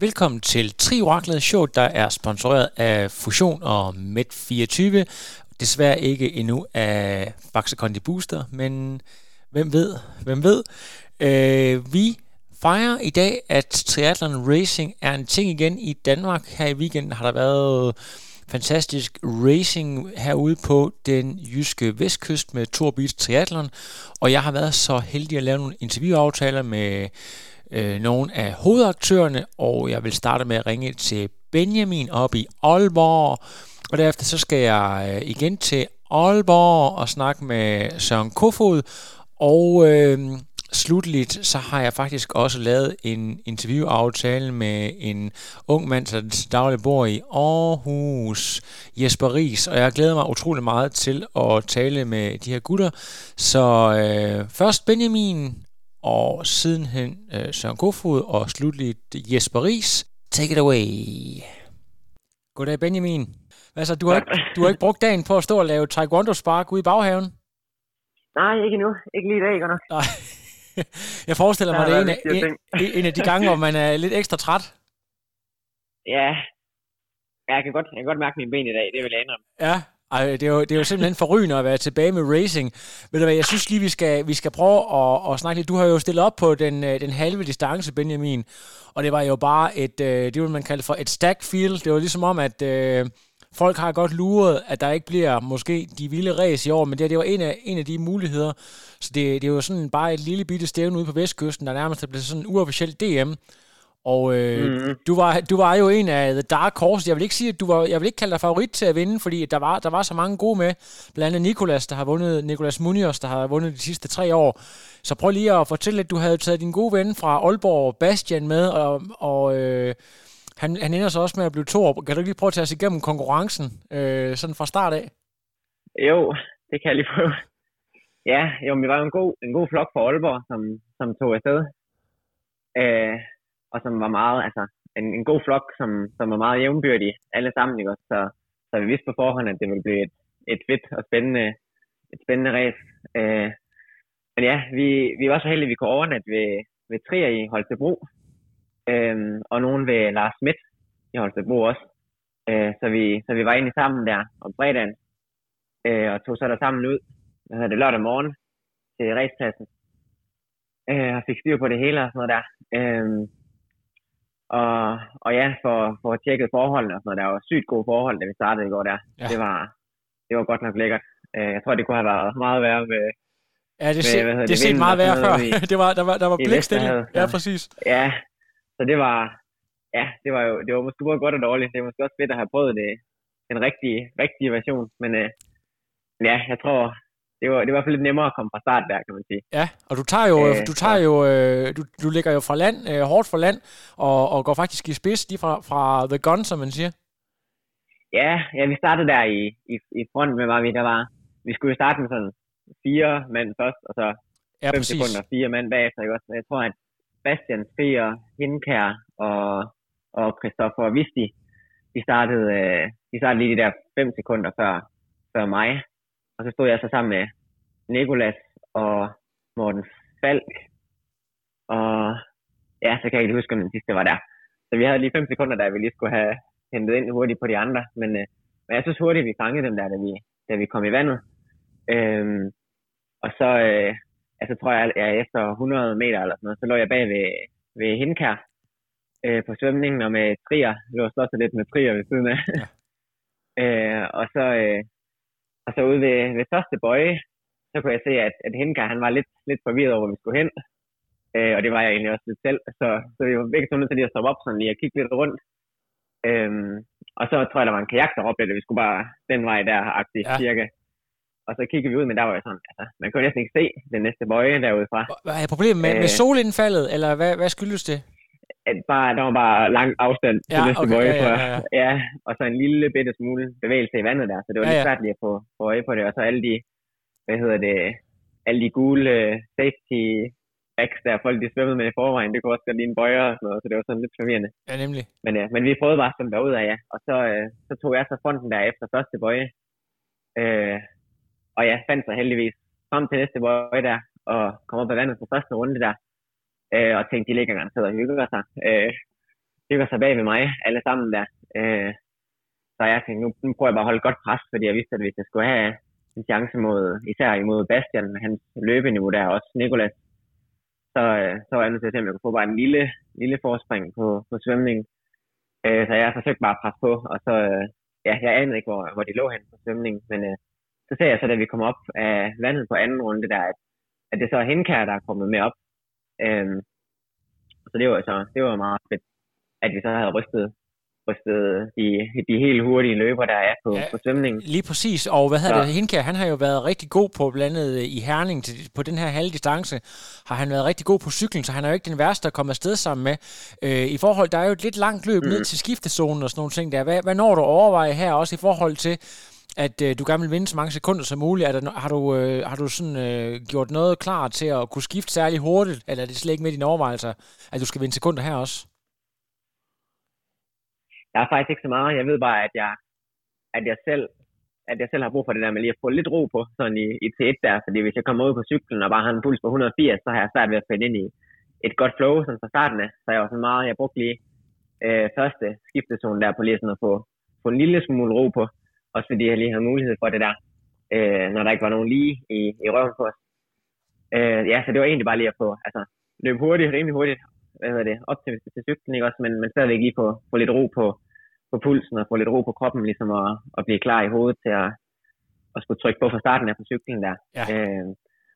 Velkommen til Trioraklet Show, der er sponsoreret af Fusion og Med24. Desværre ikke endnu af Baxter Condi Booster, men hvem ved, hvem ved. Øh, vi fejrer i dag, at triathlon racing er en ting igen i Danmark. Her i weekenden har der været fantastisk racing herude på den jyske vestkyst med Tour Beach Triathlon. Og jeg har været så heldig at lave nogle interviewaftaler med øh, nogle af hovedaktørerne, og jeg vil starte med at ringe til Benjamin op i Aalborg. Og derefter så skal jeg øh, igen til Aalborg og snakke med Søren Kofod. Og øh, slutligt så har jeg faktisk også lavet en interviewaftale med en ung mand, der til daglig bor i Aarhus, Jesper Ries, og jeg glæder mig utrolig meget til at tale med de her gutter. Så øh, først Benjamin, og sidenhen øh, Søren Kofod, og slutligt Jesper Ries. Take it away. Goddag Benjamin. Altså, du har, ikke, du har ikke brugt dagen på at stå og lave taekwondo spark ude i baghaven? Nej, ikke endnu. Ikke lige i dag, godt nok. Nej. Jeg forestiller mig, det er en en, en af de gange, hvor man er lidt ekstra træt. Ja, jeg kan godt, jeg kan godt mærke mine ben i dag, det vil jeg indrømme. Ja, ej, det, er jo, det er jo simpelthen forrygende at være tilbage med racing. Ved du hvad, jeg synes lige, vi skal, vi skal prøve at, at snakke lidt. Du har jo stillet op på den, øh, den halve distance, Benjamin, og det var jo bare et, øh, det vil man kalde for et stack field. Det var ligesom om, at øh, folk har godt luret, at der ikke bliver måske de vilde race i år, men det, det var en af, en af de muligheder. Så det, det er jo sådan bare et lille bitte stævne ude på Vestkysten, der nærmest er blevet sådan en uofficiel DM. Og øh, Mhm. du, var, du var jo en af The Dark Horse. Jeg vil ikke sige, at du var, jeg vil ikke kalde dig favorit til at vinde, fordi der var, der var så mange gode med. Blandt andet Nikolas, der har vundet, Nikolas Munoz, der har vundet de sidste tre år. Så prøv lige at fortælle, at du havde taget din gode ven fra Aalborg, Bastian, med, og, og øh, han, han ender så også med at blive to år. Kan du ikke lige prøve at tage os igennem konkurrencen, øh, sådan fra start af? Jo, det kan jeg lige prøve. Ja, jo, vi var jo en god, en god flok fra Aalborg, som, som tog afsted. Øh, og som var meget, altså, en, en god flok, som, som var meget jævnbyrdig, alle sammen, ikke også? Så, så vi vidste på forhånd, at det ville blive et, et fedt og spændende, et spændende race. Øh, men ja, vi, vi var så heldige, at vi kunne overnatte ved, ved Trier i Holstebro, øh, og nogen ved Lars Schmidt i Holstebro også. Øh, så, vi, så vi var egentlig sammen der om fredagen, øh, og tog så der sammen ud, hvad hedder det, lørdag morgen til racepladsen. Øh, og fik styr på det hele og sådan noget der. Øh, og, og ja, for, for at tjekket forholdene og sådan noget, der var sygt gode forhold, da vi startede i går der. Ja. Det, var, det var godt nok lækkert. Øh, jeg tror, det kunne have været meget værre med, Ja, det, Med, se, hvad det det, set meget værre før. i- det var, der var, der var. Vesterhavet, Ja, præcis. Ja, så det var, ja, det var jo det var måske både godt og dårligt. Det er måske også fedt at have prøvet det, den rigtige, rigtige version. Men øh, ja, jeg tror, det var, det var i hvert fald lidt nemmere at komme fra start der, kan man sige. Ja, og du tager jo, øh, du tager jo, øh, du, du ligger jo fra land, øh, hårdt fra land, og, og går faktisk i spids lige fra, fra the gun, som man siger. Ja, ja vi startede der i, i, i front med, var vi, der var, vi skulle jo starte med sådan fire mand først, og så Ja, fem præcis. sekunder fire mand bagefter, ikke også? Men jeg tror, at Bastian, Feer, Hindkær og, og Christoffer Visti, de startede, øh, de startede lige de der fem sekunder før, før mig. Og så stod jeg så sammen med Nikolas og Morten Falk. Og ja, så kan jeg ikke huske, om den sidste var der. Så vi havde lige fem sekunder, der vi lige skulle have hentet ind hurtigt på de andre. Men, øh, men jeg synes hurtigt, vi fangede dem der, da vi, da vi kom i vandet. Øhm, og så, øh, altså tror jeg, jeg efter 100 meter eller sådan noget, så lå jeg bag ved, ved Hindkær øh, på svømningen, og med trier, lå og lidt med trier ved siden af. Ja. øh, og så, øh, og så ude ved, ved første bøje, så kunne jeg se, at, at Hindkær, han var lidt, lidt forvirret over, hvor vi skulle hen. Øh, og det var jeg egentlig også lidt selv. Så, så vi var begge to nødt til lige at stoppe op sådan lige og kigge lidt rundt. Øhm, og så tror jeg, der var en kajak, der råbte, at vi skulle bare den vej der, agtigt, Ja. cirka. Og så kiggede vi ud, men der var jo sådan, altså, man kunne næsten ikke se den næste bøje derude fra. Hvad er problemet med, med Øh. solindfaldet, eller hvad, hvad skyldes det? At bare, der var bare lang afstand til Ja, næste okay, bøje, ja, ja, ja, Ja, og så en lille bitte smule bevægelse i vandet der, så det var Ja, lidt ja. svært lige at få, få øje på det. Og så alle de, hvad hedder det, alle de gule øh, safety backs der, folk de svømmede med i forvejen, det kunne også godt ligne bøjer og sådan noget, så det var sådan lidt forvirrende. Ja, nemlig. Men, øh, men vi prøvede bare at svømme derud af, ja. Og så, øh, så tog jeg så fronten der efter første bøje. Øh, og jeg fandt så heldigvis frem til næste bøje der, og kom op af vandet på første runde der. Øh, og tænkte, de ligger garanteret og hygger sig. Øh, hygger sig bag ved mig, alle sammen der. Øh, så jeg tænkte, nu, nu prøver jeg bare at holde godt pres, fordi jeg vidste, at hvis jeg skulle have en chance mod, især imod Bastian med hans løbeniveau der, og også Nikolas, så, øh, så var jeg nødt til at se, om jeg kunne få bare en lille, lille forspring på, på svømningen. Øh, så jeg forsøgte bare at presse på, og så, øh, ja, jeg anede ikke, hvor, hvor de lå hen på svømningen, men øh, så ser jeg så, da vi kommer op af vandet på anden runde der, at, at det så er Henkær, der er kommet med op. Øhm, så det var så, det var meget fedt, at vi så havde rystet, rystet de, de helt hurtige løber, der er på, Ja. på svømningen. Lige præcis, og hvad hedder det, Hinkær, han har jo været rigtig god på blandt andet øh, i Herning til, på den her halve distance, har han været rigtig god på cyklen, så han er jo ikke den værste at komme afsted sammen med. Øh, I forhold, der er jo et lidt langt løb mm. ned til skiftezonen og sådan nogle ting der. Hvad, hvad når du overveje her også i forhold til, at øh, du gerne vil vinde så mange sekunder som muligt? Er der, har du, øh, har du sådan, øh, gjort noget klar til at kunne skifte særlig hurtigt, eller er det slet ikke med dine overvejelser, at du skal vinde sekunder her også? Jeg har faktisk ikke så meget. Jeg ved bare, at jeg, at jeg selv at jeg selv har brug for det der med lige at få lidt ro på, sådan i, i T1 der, fordi hvis jeg kommer ud på cyklen og bare har en puls på 180, så har jeg svært ved at finde ind i et godt flow sådan fra starten af. Så jeg var sådan meget, jeg brugte lige øh, første skiftezone der på lige sådan at få, få en lille smule ro på, også fordi jeg lige har mulighed for det der, øh, når der ikke var nogen lige i, i røven på os. Øh, ja, så det var egentlig bare lige at få, altså, løbe hurtigt, rimelig hurtigt, hvad hedder det, op til, til cyklen, ikke også, men, men stadigvæk lige få, få lidt ro på, på pulsen og få lidt ro på kroppen, ligesom at, at blive klar i hovedet til at, at skulle trykke på fra starten af på cyklen der. Ja. Øh,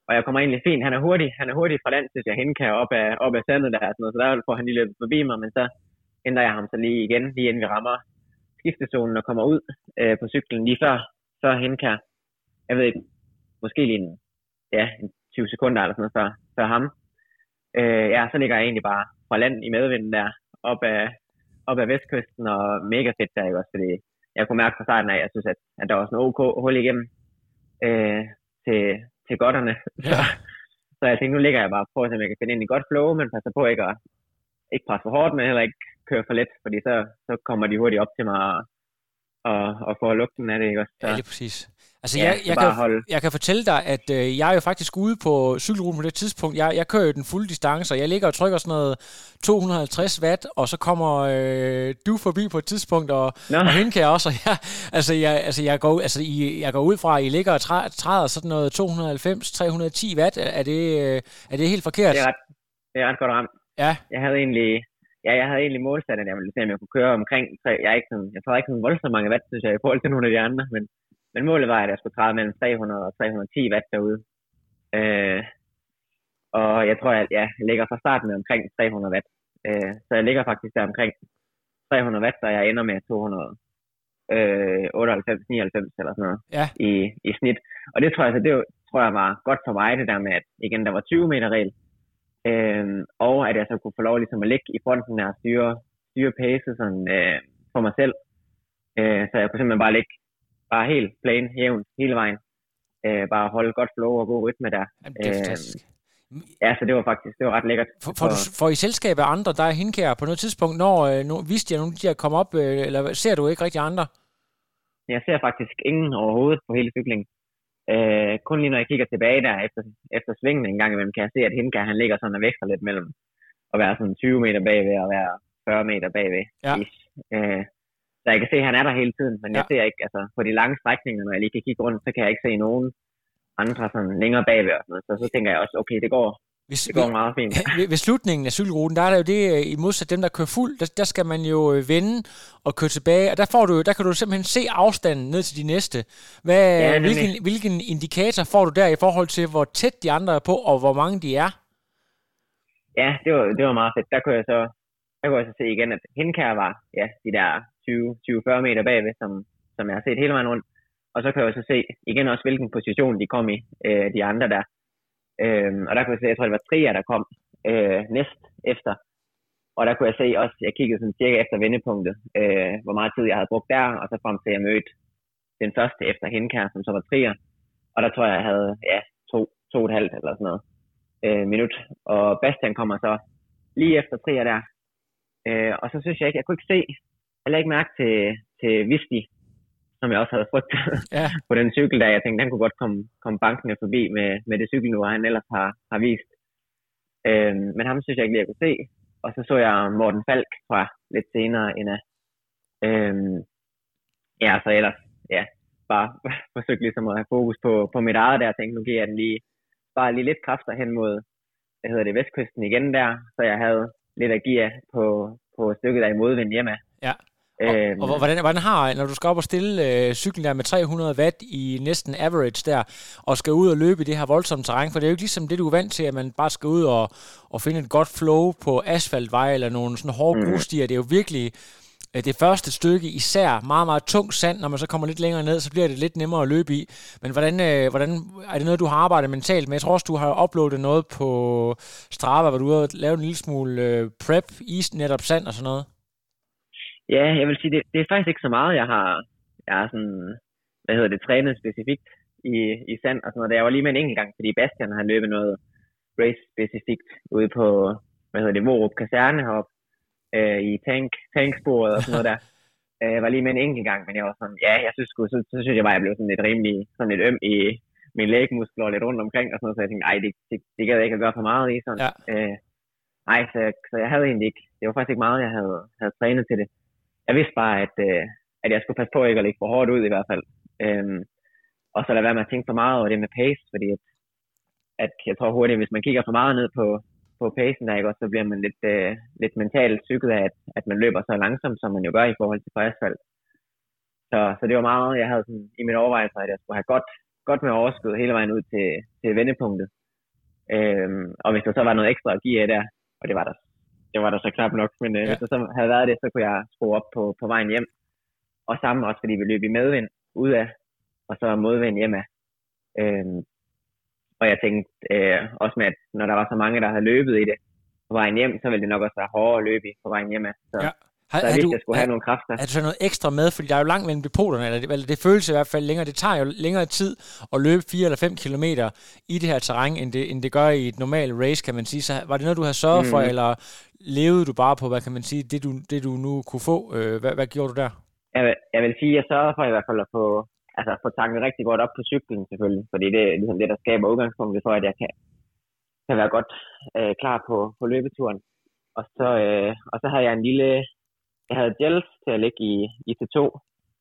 og jeg kommer egentlig fint. Han er hurtig, han er hurtig fra land, synes jeg, hende kan op af, op af sandet der, sådan noget, så der får han lige løbet forbi mig, men så ændrer jeg ham så lige igen, lige inden vi rammer skiftezonen og kommer ud øh, på cyklen lige før, før hende kan, jeg ved ikke, måske lige en, ja, en 20 sekunder eller sådan noget før, før ham. Øh, ja, så ligger jeg egentlig bare fra land i medvinden der, op af, op ad vestkysten, og mega fedt der, ikke også, fordi jeg kunne mærke fra starten af, at jeg synes, at, at der var sådan en OK hul igennem øh, til, til godterne. Ja. så jeg tænkte, nu ligger jeg bare på, at jeg kan finde ind i godt flow, men passer på ikke at ikke presse for hårdt, men heller ikke køre for let, fordi så, så kommer de hurtigt op til mig og, og, og får lugten af det, ikke også? Så, Ja, lige præcis. Altså, Ja, jeg, jeg, kan, holde- jeg kan fortælle dig, at øh, jeg er jo faktisk ude på cykelruten på det tidspunkt. Jeg, jeg kører jo den fulde distance, og jeg ligger og trykker sådan noget 250 watt, og så kommer øh, du forbi på et tidspunkt, og, og hende kan jeg også. Og jeg, altså, jeg, altså, jeg, går, altså, I, jeg går ud fra, at I ligger og træ, træder sådan noget 290-310 watt. Er det, øh, er det helt forkert? det, er ret, det er ret godt ramt. Ja, Jeg havde egentlig, ja, jeg havde egentlig målsat, at jeg ville se, om jeg kunne køre omkring, tre, jeg er ikke sådan, jeg tror ikke sådan voldsomt mange watt, synes jeg, i forhold til nogle af de andre, men, men målet var, at jeg skulle træde mellem 300 og 310 watt derude. Øh, og jeg tror, at jeg ligger fra starten med omkring 300 watt. Øh, så jeg ligger faktisk der omkring 300 watt, og jeg ender med 200 øh, 98, 99 eller sådan noget ja. i, i snit. Og det tror jeg, så det var- tror jeg var godt for mig, det der med, at igen, der var 20 meter regel, øhm, og at jeg så kunne få lov ligesom at ligge i fronten og styre, styre pace sådan, øh, for mig selv. Øh, så jeg kunne simpelthen bare ligge bare helt plain, jævnt, hele vejen. Øh, bare holde godt flow og god rytme der. Jamen, det er Øh. Ja, så det var faktisk, det var ret lækkert. For, for, du, for i selskab af andre, der er hindkær på noget tidspunkt, når øh, nu, vidste jeg, nogen de her kom op, øh, eller ser du ikke rigtig andre? Jeg ser faktisk ingen overhovedet på hele cyklingen. Øh, kun lige når jeg kigger tilbage der efter, efter svingen en gang imellem, kan jeg se, at Hinka, han ligger sådan og vækster lidt mellem at være sådan 20 meter bagved og være 40 meter bagved. Ja. Øh, så jeg kan se, at han er der hele tiden, men ja. jeg ser ikke, altså på de lange strækninger, når jeg lige kan kigge rundt, så kan jeg ikke se nogen andre sådan længere bagved. Og sådan noget. Så så tænker jeg også, okay, det går, Hvis, det går meget fint. ved, ved slutningen af cykelruten, der er der jo det, øh, i modsat dem, der kører fuld, der, der skal man jo øh, vende og køre tilbage, og der, får du, der kan du simpelthen se afstanden ned til de næste. Hvad, Ja, hvilken, hvilken indikator får du der i forhold til, hvor tæt de andre er på, og hvor mange de er? Ja, det var, det var meget fedt. Der kunne jeg så, der kunne jeg så se igen, at Hinkær var ja, de der 20-40 meter bagved, som, som jeg har set hele vejen rundt. Og så kan jeg så se igen også, hvilken position de kom i, øh, de andre der. Øhm, og der kunne jeg se, jeg tror, det var Trier, der kom øh, næst efter. og der kunne jeg se også, jeg kiggede sådan cirka efter vendepunktet, øh, hvor meget tid jeg havde brugt der, og så frem til jeg mødte den første efter Henkær, som så var trier. Og der tror jeg, jeg havde ja, to, to og et halvt eller sådan noget øh, minut. Og Bastian kommer så lige efter trier der. Øh, og så synes jeg ikke, jeg kunne ikke se, eller ikke mærke til, til Visti, som jeg også havde frygtet ja. på den cykel, der jeg tænkte, han kunne godt komme, komme bankende forbi med, med det cykelnummer, han ellers har, har vist. Øh, men ham synes jeg ikke lige, jeg kunne se. Og så så jeg Morten Falk fra lidt senere end af. Øh, ja, så ellers, ja, bare forsøgt ligesom at have fokus på, på mit eget der, og tænkte, nu giver jeg den lige, bare lige lidt kræfter hen mod, hvad hedder det, vestkysten igen der, så jeg havde lidt at give på, på stykket der i modvind hjemme. Ja. Og, øhm, og hvordan, hvordan har, når du skal op og stille øh, cyklen der med 300 watt i næsten average der, og skal ud og løbe i det her voldsomme terræn, for det er jo ikke ligesom det, du er vant til, at man bare skal ud og, og finde et godt flow på asfaltvej eller nogle sådan hårde mm. grusstier. Det er jo virkelig øh, det første stykke, især meget, meget tung sand. Når man så kommer lidt længere ned, så bliver det lidt nemmere at løbe i. Men hvordan, øh, hvordan er det noget, du har arbejdet mentalt med? Jeg tror også, du har uploadet noget på Strava, hvor du har lavet en lille smule øh, prep i netop sand og sådan noget. Ja, jeg vil sige, det, det er faktisk ikke så meget, jeg har, jeg har sådan, hvad hedder det, trænet specifikt i, i sand og sådan noget. Jeg var lige med en enkelt gang, fordi Bastian har løbet noget race-specifikt ude på, hvad hedder det, Vorup Kaserne heroppe, øh, i tank, tanksporet og sådan noget der. Øh, jeg var lige med en enkelt gang, men jeg var sådan, ja, jeg synes, så, så, så synes jeg bare, jeg blev sådan lidt rimelig, sådan lidt øm i min lægmuskler lidt rundt omkring og sådan noget, så jeg tænkte, nej, det, det, det gad jeg ikke at gøre for meget i sådan. Ja. Øh, nej, så, så jeg havde egentlig ikke, det var faktisk ikke meget, jeg havde, havde trænet til det jeg vidste bare, at, øh, at jeg skulle passe på ikke at lægge for hårdt ud i hvert fald. Øhm, og så lade være med at tænke for meget over det med pace, fordi at, at jeg tror hurtigt, hvis man kigger for meget ned på, på pacen der, ikke, også, så bliver man lidt, øh, lidt mentalt psyket af, at, at man løber så langsomt, som man jo gør i forhold til på asfalt. Så, så det var meget, jeg havde sådan, i min overvejelse, at jeg skulle have godt, godt med overskud hele vejen ud til, til vendepunktet. Øhm, og hvis der så var noget ekstra at give af der, og det var der det var der så knap nok, men øh, ja. hvis der så havde været det, så kunne jeg skrue op på, på vejen hjem. Og sammen også, fordi vi løb i medvind ud af, og så modvind hjemme. Øhm, og jeg tænkte øh, også med, at når der var så mange, der havde løbet i det på vejen hjem, så ville det nok også være hårdere at løbe i på vejen hjemme. Så, ja. Har, så jeg vidste, du, jeg skulle have nogle kræfter. Er du så noget ekstra med? Fordi der er jo langt mellem depoterne, eller det, eller det føles i hvert fald længere. Det tager jo længere tid at løbe 4 eller 5 kilometer i det her terræn, end det, end det gør i et normalt race, kan man sige. Så var det noget, du havde sørget mm. for, eller levede du bare på, hvad kan man sige, det du, det du nu kunne få? Øh, hvad, hvad gjorde du der? Jeg vil, jeg vil sige, jeg sørgede for i hvert fald at få, altså, få tanket rigtig godt op på cyklen selvfølgelig, fordi det er ligesom det, der skaber udgangspunktet for, at jeg kan, kan være godt øh, klar på, på løbeturen. Og så, øh, og så havde jeg en lille, jeg havde gels til at lægge i, i T2,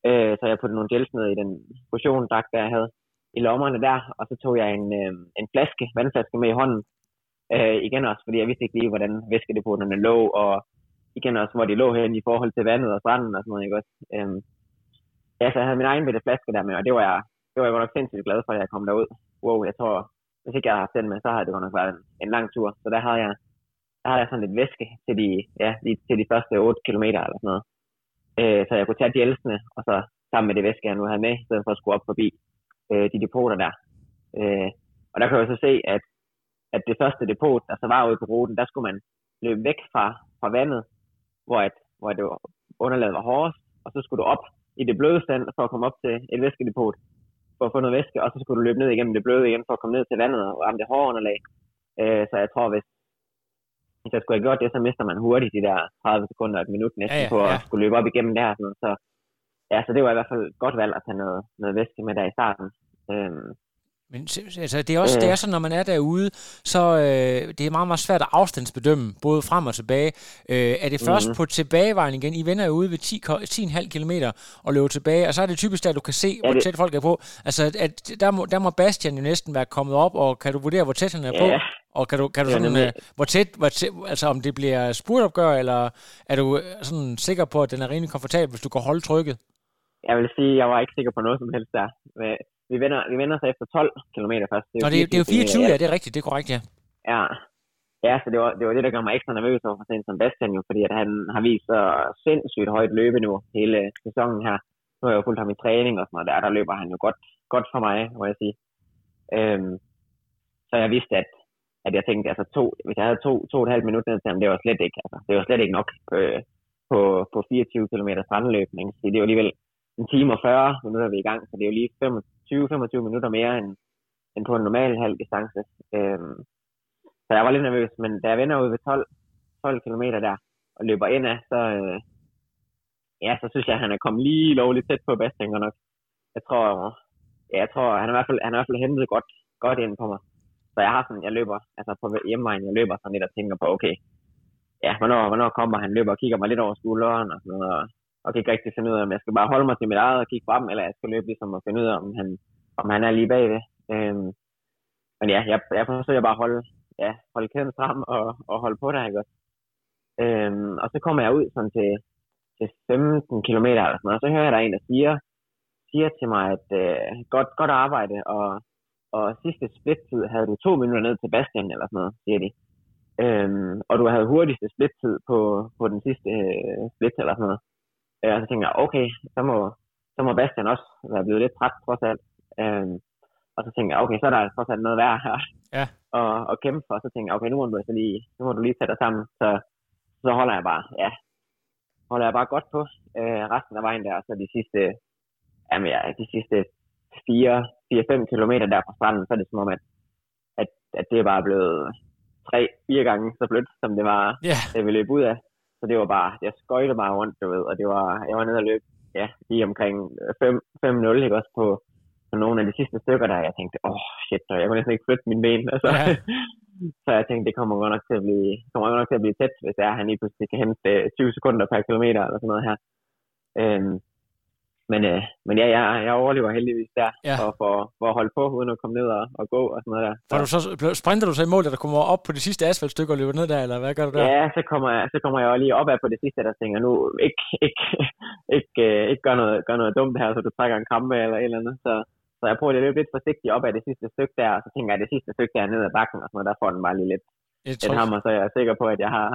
øh, så jeg puttede nogle gels ned i den portion, der jeg havde i lommerne der, og så tog jeg en, øh, en flaske, vandflaske med i hånden, Øh, igen også, fordi jeg vidste ikke lige, hvordan væskedepoterne lå, og igen også, hvor de lå hen i forhold til vandet og stranden og sådan noget, ikke også? Øhm, ja, så jeg havde min egen bitte flaske der med, og det var jeg, det var jeg godt nok sindssygt glad for, at jeg kom derud. Wow, jeg tror, hvis ikke jeg havde haft den med, så havde det godt nok været en, en lang tur. Så der havde jeg, der har jeg sådan lidt væske til de, ja, lige til de første 8 km eller sådan noget. Øh, så jeg kunne tage de og så sammen med det væske, jeg nu havde med, i stedet for at skulle op forbi øh, de depoter der. Øh, og der kan jeg så se, at at det første depot, der så var ude på ruten, der skulle man løbe væk fra, fra vandet, hvor, at, hvor det var, underlaget var hårdest, og så skulle du op i det bløde stand for at komme op til et væskedepot for at få noget væske, og så skulle du løbe ned igennem det bløde igen for at komme ned til vandet og ramme det hårde underlag. Øh, så jeg tror, hvis, hvis jeg skulle have gjort det, så mister man hurtigt de der 30 sekunder og et minut næsten ja, ja, på at ja. skulle løbe op igennem der. Sådan, så, ja, så det var i hvert fald godt valg at tage noget, noget væske med der i starten. Øhm, men altså, det er også det er sådan, når man er derude, så øh, det er meget, meget svært at afstandsbedømme, både frem og tilbage. Øh, er det først mm-hmm. på tilbagevejen igen? I vender jo ude ved 10,5 km og løber tilbage, og så er det typisk der, du kan se, ja, hvor tæt folk er på. Altså, at, der, må, der må Bastian jo næsten være kommet op, og kan du vurdere, hvor tæt han er ja. på? Og kan du, kan du ja, sådan, øh, hvor tæt, hvor tæt, altså om det bliver spurtopgør, eller er du øh, sådan sikker på, at den er rimelig komfortabel, hvis du kan holde trykket? Jeg vil sige, jeg var ikke sikker på noget som helst der vi vender, vi vender sig efter 12 km først. Det er, Nå, det, er, det er jo 24, ja, det er rigtigt, det er korrekt, ja. Ja, ja så det var, det var det, der gør mig ekstra nervøs over for sådan som Bastian jo, fordi at han har vist så sindssygt højt løbe nu hele sæsonen her. Nu har jeg jo fulgt ham i træning og sådan noget der, der løber han jo godt, godt for mig, må jeg sige. Øhm, så jeg vidste, at, at jeg tænkte, altså to, hvis jeg havde to, to og et halvt minut ned til ham, det var slet ikke, altså, det var slet ikke nok øh, på, på 24 km strandløbning. Så det er jo alligevel en time og 40 minutter, vi er i gang, så det er jo lige 20-25 minutter mere end, end på en normal halv distance. Øhm, så jeg var lidt nervøs, men da jeg vender ud ved 12, 12 km der, og løber ind af, så, øh, ja, så synes jeg, at han er kommet lige lovligt tæt på Bastian godt nok. Jeg tror, ja, jeg tror, han er i hvert fald, han er i hvert fald hentet godt, godt ind på mig. Så jeg har sådan, jeg løber, altså på hjemmevejen, jeg løber sådan lidt og tænker på, okay, ja, hvornår, hvornår kommer han, løber og kigger mig lidt over skulderen og sådan noget, og, og kan ikke rigtig finde ud af, om jeg skal bare holde mig til mit eget og kigge frem, eller jeg skal løbe ligesom og finde ud af, om han, om han er lige bagved. Øhm, men ja, jeg, jeg forsøger bare at holde, ja, holde kæden frem og, og holde på der, ikke også? Øhm, og så kommer jeg ud sådan til, til 15 km eller sådan noget, og så hører jeg, der er en, der siger, siger til mig, at øh, godt, godt arbejde, og, og sidste splittid havde du to minutter ned til Bastian, eller sådan noget, siger de. Øhm, og du havde hurtigste splittid på, på den sidste øh, split, eller sådan noget. Øh, og så tænkte jeg, okay, så må, så må Bastian også være blevet lidt træt, trods alt. Øhm, og så tænkte jeg, okay, så er der trods alt noget værd her ja. og, og kæmpe for. Så tænkte jeg, okay, nu må du, altså lige, nu må du lige tage dig sammen. Så, så holder jeg bare, ja, holder jeg bare godt på øh, resten af vejen der. Så de sidste, jamen ja, de sidste 4-5 kilometer der fra stranden, så er det som om, at, at, at det er bare blevet tre, fire gange så blødt, som det var, yeah. det vi løb ud af. Så det var bare, jeg skøjte bare rundt, du ved, og det var, jeg var nede og løb, ja, lige omkring 5-0, ikke også på, på nogle af de sidste stykker der, jeg tænkte, åh, oh, shit, jeg kunne næsten ikke flytte min ben, altså. Yeah. så jeg tænkte, det kommer godt nok til at blive, kommer godt nok til at blive tæt, hvis er, han lige pludselig kan hente 20 øh, sekunder per kilometer, eller sådan noget her. Øhm, men, øh, men ja, jeg, jeg overlever heldigvis der, ja. for, for, for at holde på, uden at komme ned og, og gå og sådan noget der. Så. du så, sprinter du så i mål, da du kommer op på det sidste asfaltstykke og løber ned der, eller hvad gør du der? Ja, så kommer jeg, så kommer jeg lige op af på det sidste, der tænker, nu ikke, ikke, ikke, øh, ikke gør, noget, gør noget dumt her, så du trækker en krampe eller et eller andet. Så, så jeg prøver at løbe lidt forsigtigt op af det sidste stykke der, og så tænker jeg, at det sidste stykke der ned ad bakken, og sådan noget, der får den bare lige lidt, lidt hammer, så jeg er sikker på, at jeg har,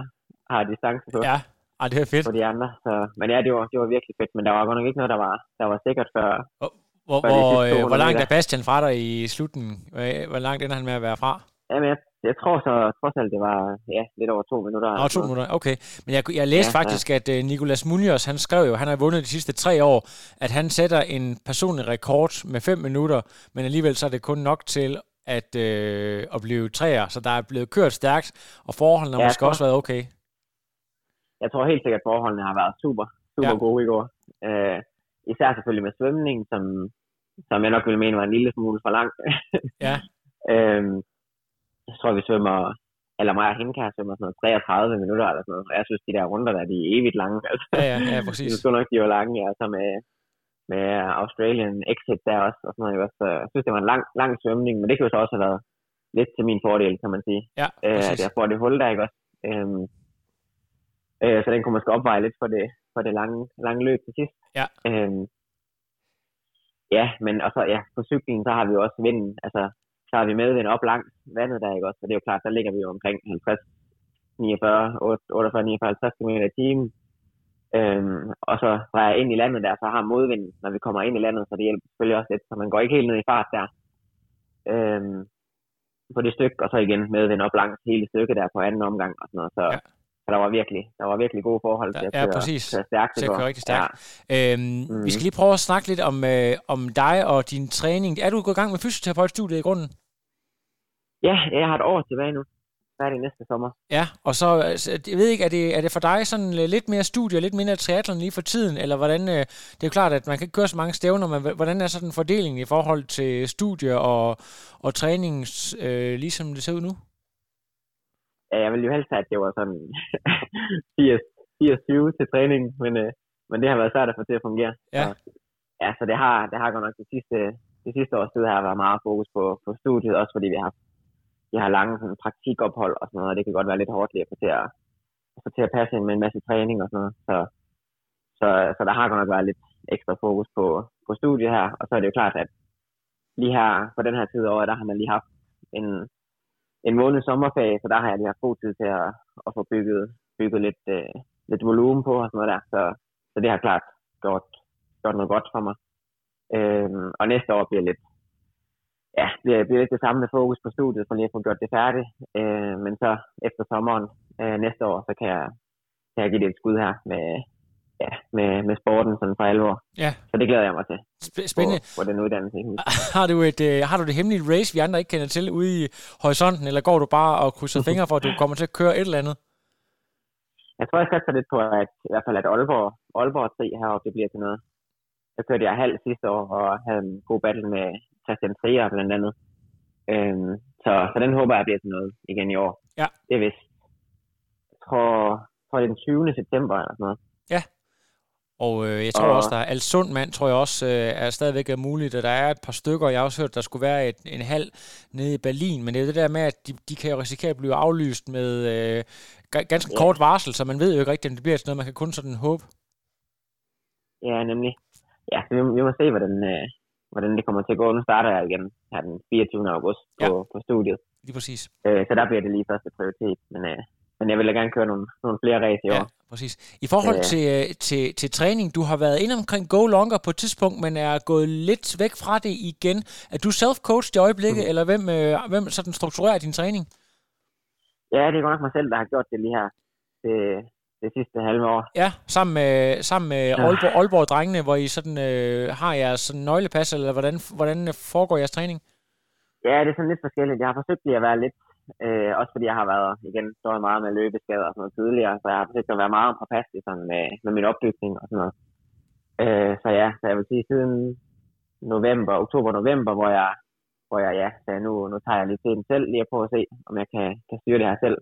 har distance på. Ja, ej, det er fedt. For de andre. Så, men ja, det var, det var virkelig fedt, men der var godt nok ikke noget, der var, der var sikkert før. Hvor, hvor, hvor, øh, hvor langt er Bastian fra dig i slutningen? Hvor langt ender han med at være fra? Jamen, jeg, jeg tror så trods alt, det var ja, lidt over to minutter. Nå, to minutter, okay. Men jeg, jeg læste ja, faktisk, ja. at uh, Nicolas Munoz, han skrev jo, han har vundet de sidste tre år, at han sætter en personlig rekord med fem minutter, men alligevel så er det kun nok til at, øh, at blive træer, så der er blevet kørt stærkt, og forholdene har ja, måske også været okay jeg tror helt sikkert, at forholdene har været super, super ja. gode i går. Øh, især selvfølgelig med svømning, som, som jeg nok ville mene var en lille smule for lang. ja. øhm, jeg tror, vi svømmer, eller mig og hende kan svømme sådan noget 33 minutter eller sådan noget. Og jeg synes, de der runder der, de er evigt lange. Altså. Ja, ja, ja, præcis. det skulle nok, de var lange, ja, så med, med Australian exit der også, og sådan noget. Jeg synes, det var en lang, lang svømning, men det kan jo så også have været lidt til min fordel, kan man sige. Ja, præcis. Øh, jeg får det hul der, ikke også? Øhm, Øh, så den kunne måske opveje lidt for det, for det lange, lange løb til sidst. Ja. Øhm, ja, men og så, ja, på cyklen, så har vi jo også vinden. Altså, så har vi medvind op langs vandet der, ikke også? Så det er jo klart, der ligger vi jo omkring 50, 49, 48, 49, 50 km i timen. Øhm, og så drejer jeg ind i landet der, så har modvind, når vi kommer ind i landet, så det hjælper selvfølgelig også lidt, så man går ikke helt ned i fart der. Øhm, på det stykke, og så igen medvind op langs hele stykket der på anden omgang og sådan noget. Så, ja. Så der var virkelig, der var virkelig gode forhold til ja, at præcis. køre stærkt. Til at køre rigtig stærkt. Ja. Øhm, mm. Vi skal lige prøve at snakke lidt om, øh, om dig og din træning. Er du gået i gang med fysioterapeutstudiet i grunden? Ja, jeg har et år tilbage nu. Færdig næste sommer. Ja, og så, altså, jeg ved ikke, er det, er det for dig sådan lidt mere studie, lidt mindre triathlon lige for tiden, eller hvordan, øh, det er jo klart, at man kan ikke køre så mange stævner, men hvordan er sådan fordelingen i forhold til studie og, og træning, øh, ligesom det ser ud nu? Ja, jeg ville jo helst have, at det var sådan 80-20 til træning, men, øh, men det har været svært at få til at fungere. Ja. Så, ja, så det har, det har godt nok det sidste, det sidste års tid har været meget fokus på, på studiet, også fordi vi har, vi har lange sådan, praktikophold og sådan noget, og det kan godt være lidt hårdt lige at få til at, at, få til at passe ind med en masse træning og sådan noget. Så, så, så der har godt nok været lidt ekstra fokus på, på studiet her, og så er det jo klart, at lige her på den her tid året, der har man lige haft en, en måned sommerferie, så der har jeg lige haft god tid til at, at få bygget, bygget lidt, øh, lidt volumen på og sådan noget der. Så, så det har klart gjort, gjort noget godt for mig. Øhm, og næste år bliver lidt, ja, bliver, bliver lidt det samme med fokus på studiet, for lige at få gjort det færdigt. Øh, men så efter sommeren øh, næste år, så kan jeg, kan jeg give det et skud her med, ja, med, med sporten sådan for alvor. Ja. Så det glæder jeg mig til. Spændende. På, på den uddannelse. Har du, et, øh, har du det hemmelige race, vi andre ikke kender til ude i horisonten, eller går du bare og krydser fingre for, at du kommer til at køre et eller andet? Jeg tror, jeg satser lidt på, at i hvert fald at Aalborg, Aalborg 3 heroppe, det bliver til noget. Jeg kørte jeg halv sidste år, og havde en god battle med Christian Trier blandt andet. Øhm, så, så den håber jeg bliver til noget igen i år. Ja. Det er vist. Jeg tror, jeg tror det er den 20. september eller sådan noget. Og øh, jeg tror Og- også, der er Alsund mand, tror jeg også, øh, er stadigvæk er muligt, og der er et par stykker, jeg har også hørt, der skulle være et, en halv nede i Berlin, men det er det der med, at de, de kan jo risikere at blive aflyst med øh, ga- ganske Ja. kort varsel, så man ved jo ikke rigtigt, om det bliver til noget, man kan kun sådan håbe. Ja, nemlig. Ja, vi, vi må se, hvordan, øh, hvordan det kommer til at gå. Nu starter jeg igen her den 24. august på, Ja. på studiet. Lige præcis. Øh, så der bliver det lige første prioritet. Men, øh, men jeg vil da gerne køre nogle, nogle flere race i Ja, år. præcis. I forhold Øh. til, øh, til, til træning, du har været inde omkring Go Longer på et tidspunkt, men er gået lidt væk fra det igen. Er du self-coached i øjeblikket, Mhm. eller hvem, øh, hvem sådan strukturerer din træning? Ja, det er godt nok mig selv, der har gjort det lige her det, det sidste halve år. Ja, sammen med, sammen med Aalborg, Aalborg-drengene, hvor I sådan, øh, har jeres sådan nøglepas, eller hvordan, hvordan foregår jeres træning? Ja, det er sådan lidt forskelligt. Jeg har forsøgt lige at være lidt, øh, også fordi jeg har været, igen, stået meget med løbeskader og sådan noget tidligere, så jeg har forsøgt at være meget påpasselig sådan med, med min opbygning og sådan noget. Øh, så ja, så jeg vil sige siden november, oktober-november, hvor jeg, hvor jeg, ja, så nu, nu tager jeg lige tiden selv lige at prøve at se, om jeg kan, kan styre det her selv.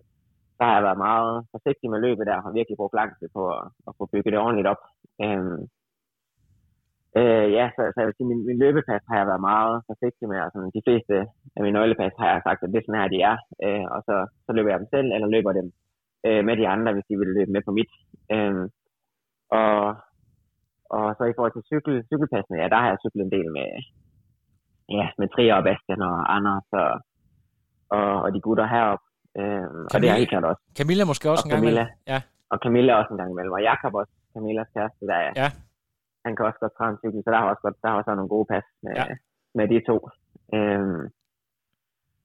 Så har jeg været meget forsigtig med løbet der, og virkelig brugt lang tid på at, at få bygget det ordentligt op. Øhm, Øh, ja, så, så jeg vil sige, min, min løbepas har jeg været meget forsigtig med, og sådan, de fleste af mine nøglepas har jeg sagt, at det er sådan her, de er, øh, og så, så løber jeg dem selv, eller løber dem øh, med de andre, hvis de vil løbe med på mit. Øh, og, og så i forhold til cykel, cykelpassene, ja, der har jeg cyklet en del med, ja, med Trier og Bastian og Anders og, og, og de gutter heroppe. Øh, og det jeg helt klart også. Camilla måske også Og en gang imellem? Ja, Og Camilla også en gang imellem, og Jakob også, Camillas kæreste, der er, Ja. Han kan også godt træne en cykel, så der har også, godt, der har også været nogle gode pas med, Ja. med de to. Øhm,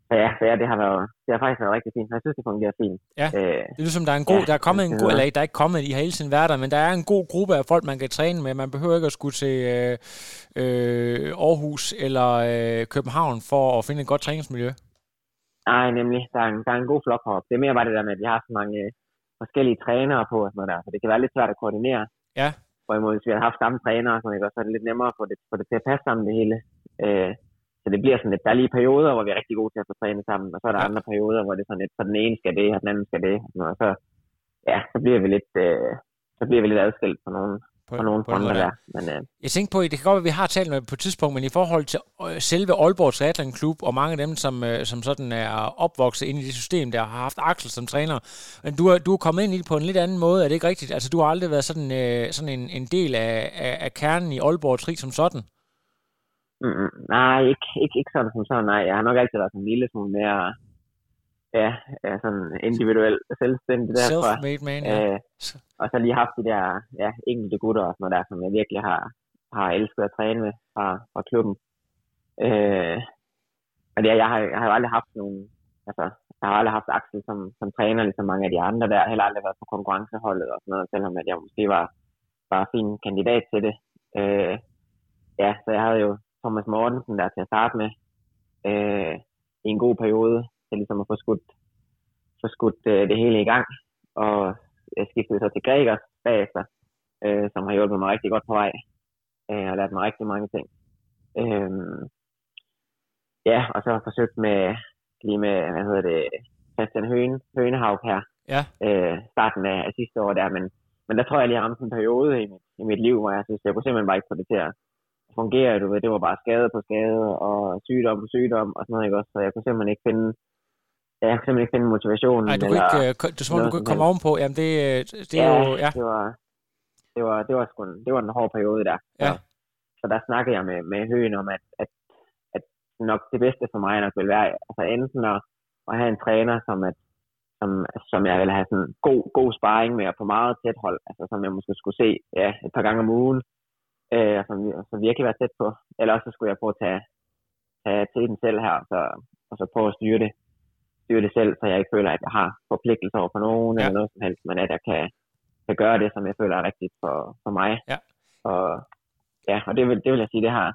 så ja, så ja, det har, været, det har faktisk været rigtig fint. Jeg synes, det fungerer fint. Ja. Øh, det er ligesom, der er en god, Ja, der er kommet en god, er- eller der er ikke kommet, I har hele tiden været der, men der er en god gruppe af folk, man kan træne med. Man behøver ikke at skulle til øh, øh, Aarhus eller øh, København for at finde et godt træningsmiljø. nej, nemlig. Der er, en, der er en god flok heroppe. Det er mere bare det der med, at vi har så mange øh, forskellige trænere på, og sådan noget der, så det kan være lidt svært at koordinere. Ja. Hvorimod, hvis vi har haft samme trænere, så, ikke, så er det lidt nemmere at få det, få det til at passe sammen det hele. Øh, så det bliver sådan lidt, der er lige perioder, hvor vi er rigtig gode til at få trænet sammen, og så er der Ja. andre perioder, hvor det er sådan lidt, så den ene skal det, og den anden skal det, og, sådan og så, ja, så bliver vi lidt, øh, så bliver vi lidt adskilt på nogle, På, på nogle på fronter der. Men øh, Jeg tænkte på, det kan godt være, at vi har talt noget på et tidspunkt, men i forhold til øh, selve Aalborg Triathlon Klub, og mange af dem, som, øh, som sådan er opvokset ind i det system, der har haft Axel som træner, men du er, du er kommet ind i det på en lidt anden måde, er det ikke rigtigt? Altså, du har aldrig været sådan, øh, sådan en, en del af, af, af kernen i Aalborg Tri som sådan? mm, nej, ikke, ikke, ikke sådan som sådan, nej. Jeg har nok altid været sådan en lille smule mere, ja, ja sådan individuel selvstændig derfra. Self-made man, ja. Øh, og så lige haft de der ja, enkelte gutter og sådan noget der, som jeg virkelig har, har elsket at træne med fra, fra klubben. Øh, og det, er- jeg, har, jeg har jo aldrig haft nogen, altså, jeg har aldrig haft Axel som, som træner, ligesom mange af de andre der. Jeg har heller aldrig været på konkurrenceholdet og sådan noget, selvom at jeg måske var, var fin kandidat til det. Øh, ja, så jeg havde jo Thomas Mortensen der til at starte med øh, i en god periode, til ligesom at få skudt, få skudt øh, det hele i gang. Og jeg skiftede så til Gregers bagefter, øh, som har hjulpet mig rigtig godt på vej, øh, og lært mig rigtig mange ting. Øh, ja, og så har jeg forsøgt med, lige med, hvad hedder det, Christian Høen, Hønehav her, Ja. øh, starten af, af sidste år der, men, men der tror jeg lige, jeg ramte en periode i mit, i mit liv, hvor jeg synes, jeg kunne simpelthen bare ikke få det til at fungere, du ved, det var bare skade på skade, og sygdom på sygdom, og sådan noget, ikke også, så jeg kunne simpelthen ikke finde, jeg kunne simpelthen ikke finde motivationen. Nej, du kunne eller, ikke, øh, du, som om du kunne komme ovenpå. Jamen, det, øh, det er ja, jo, ja. det var, det var, det var sgu en, det var en hård periode der. Så, Ja. så der snakkede jeg med, med Høen om, at, at, at nok det bedste for mig nok vil være, altså enten at, at have en træner, som, at, som, som jeg vil have sådan god, god sparring med, og på meget tæt hold, altså som jeg måske skulle se ja, et par gange om ugen, øh, og som, som virkelig være tæt på. Eller også så skulle jeg prøve at tage, tage til den selv her, og så, og så prøve at styre det, styre det selv, så jeg ikke føler, at jeg har forpligtelser over for nogen ja. eller noget som helst, men at jeg kan, kan gøre det, som jeg føler er rigtigt for, for mig. Ja. Og, ja, og det vil, det vil jeg sige, det har,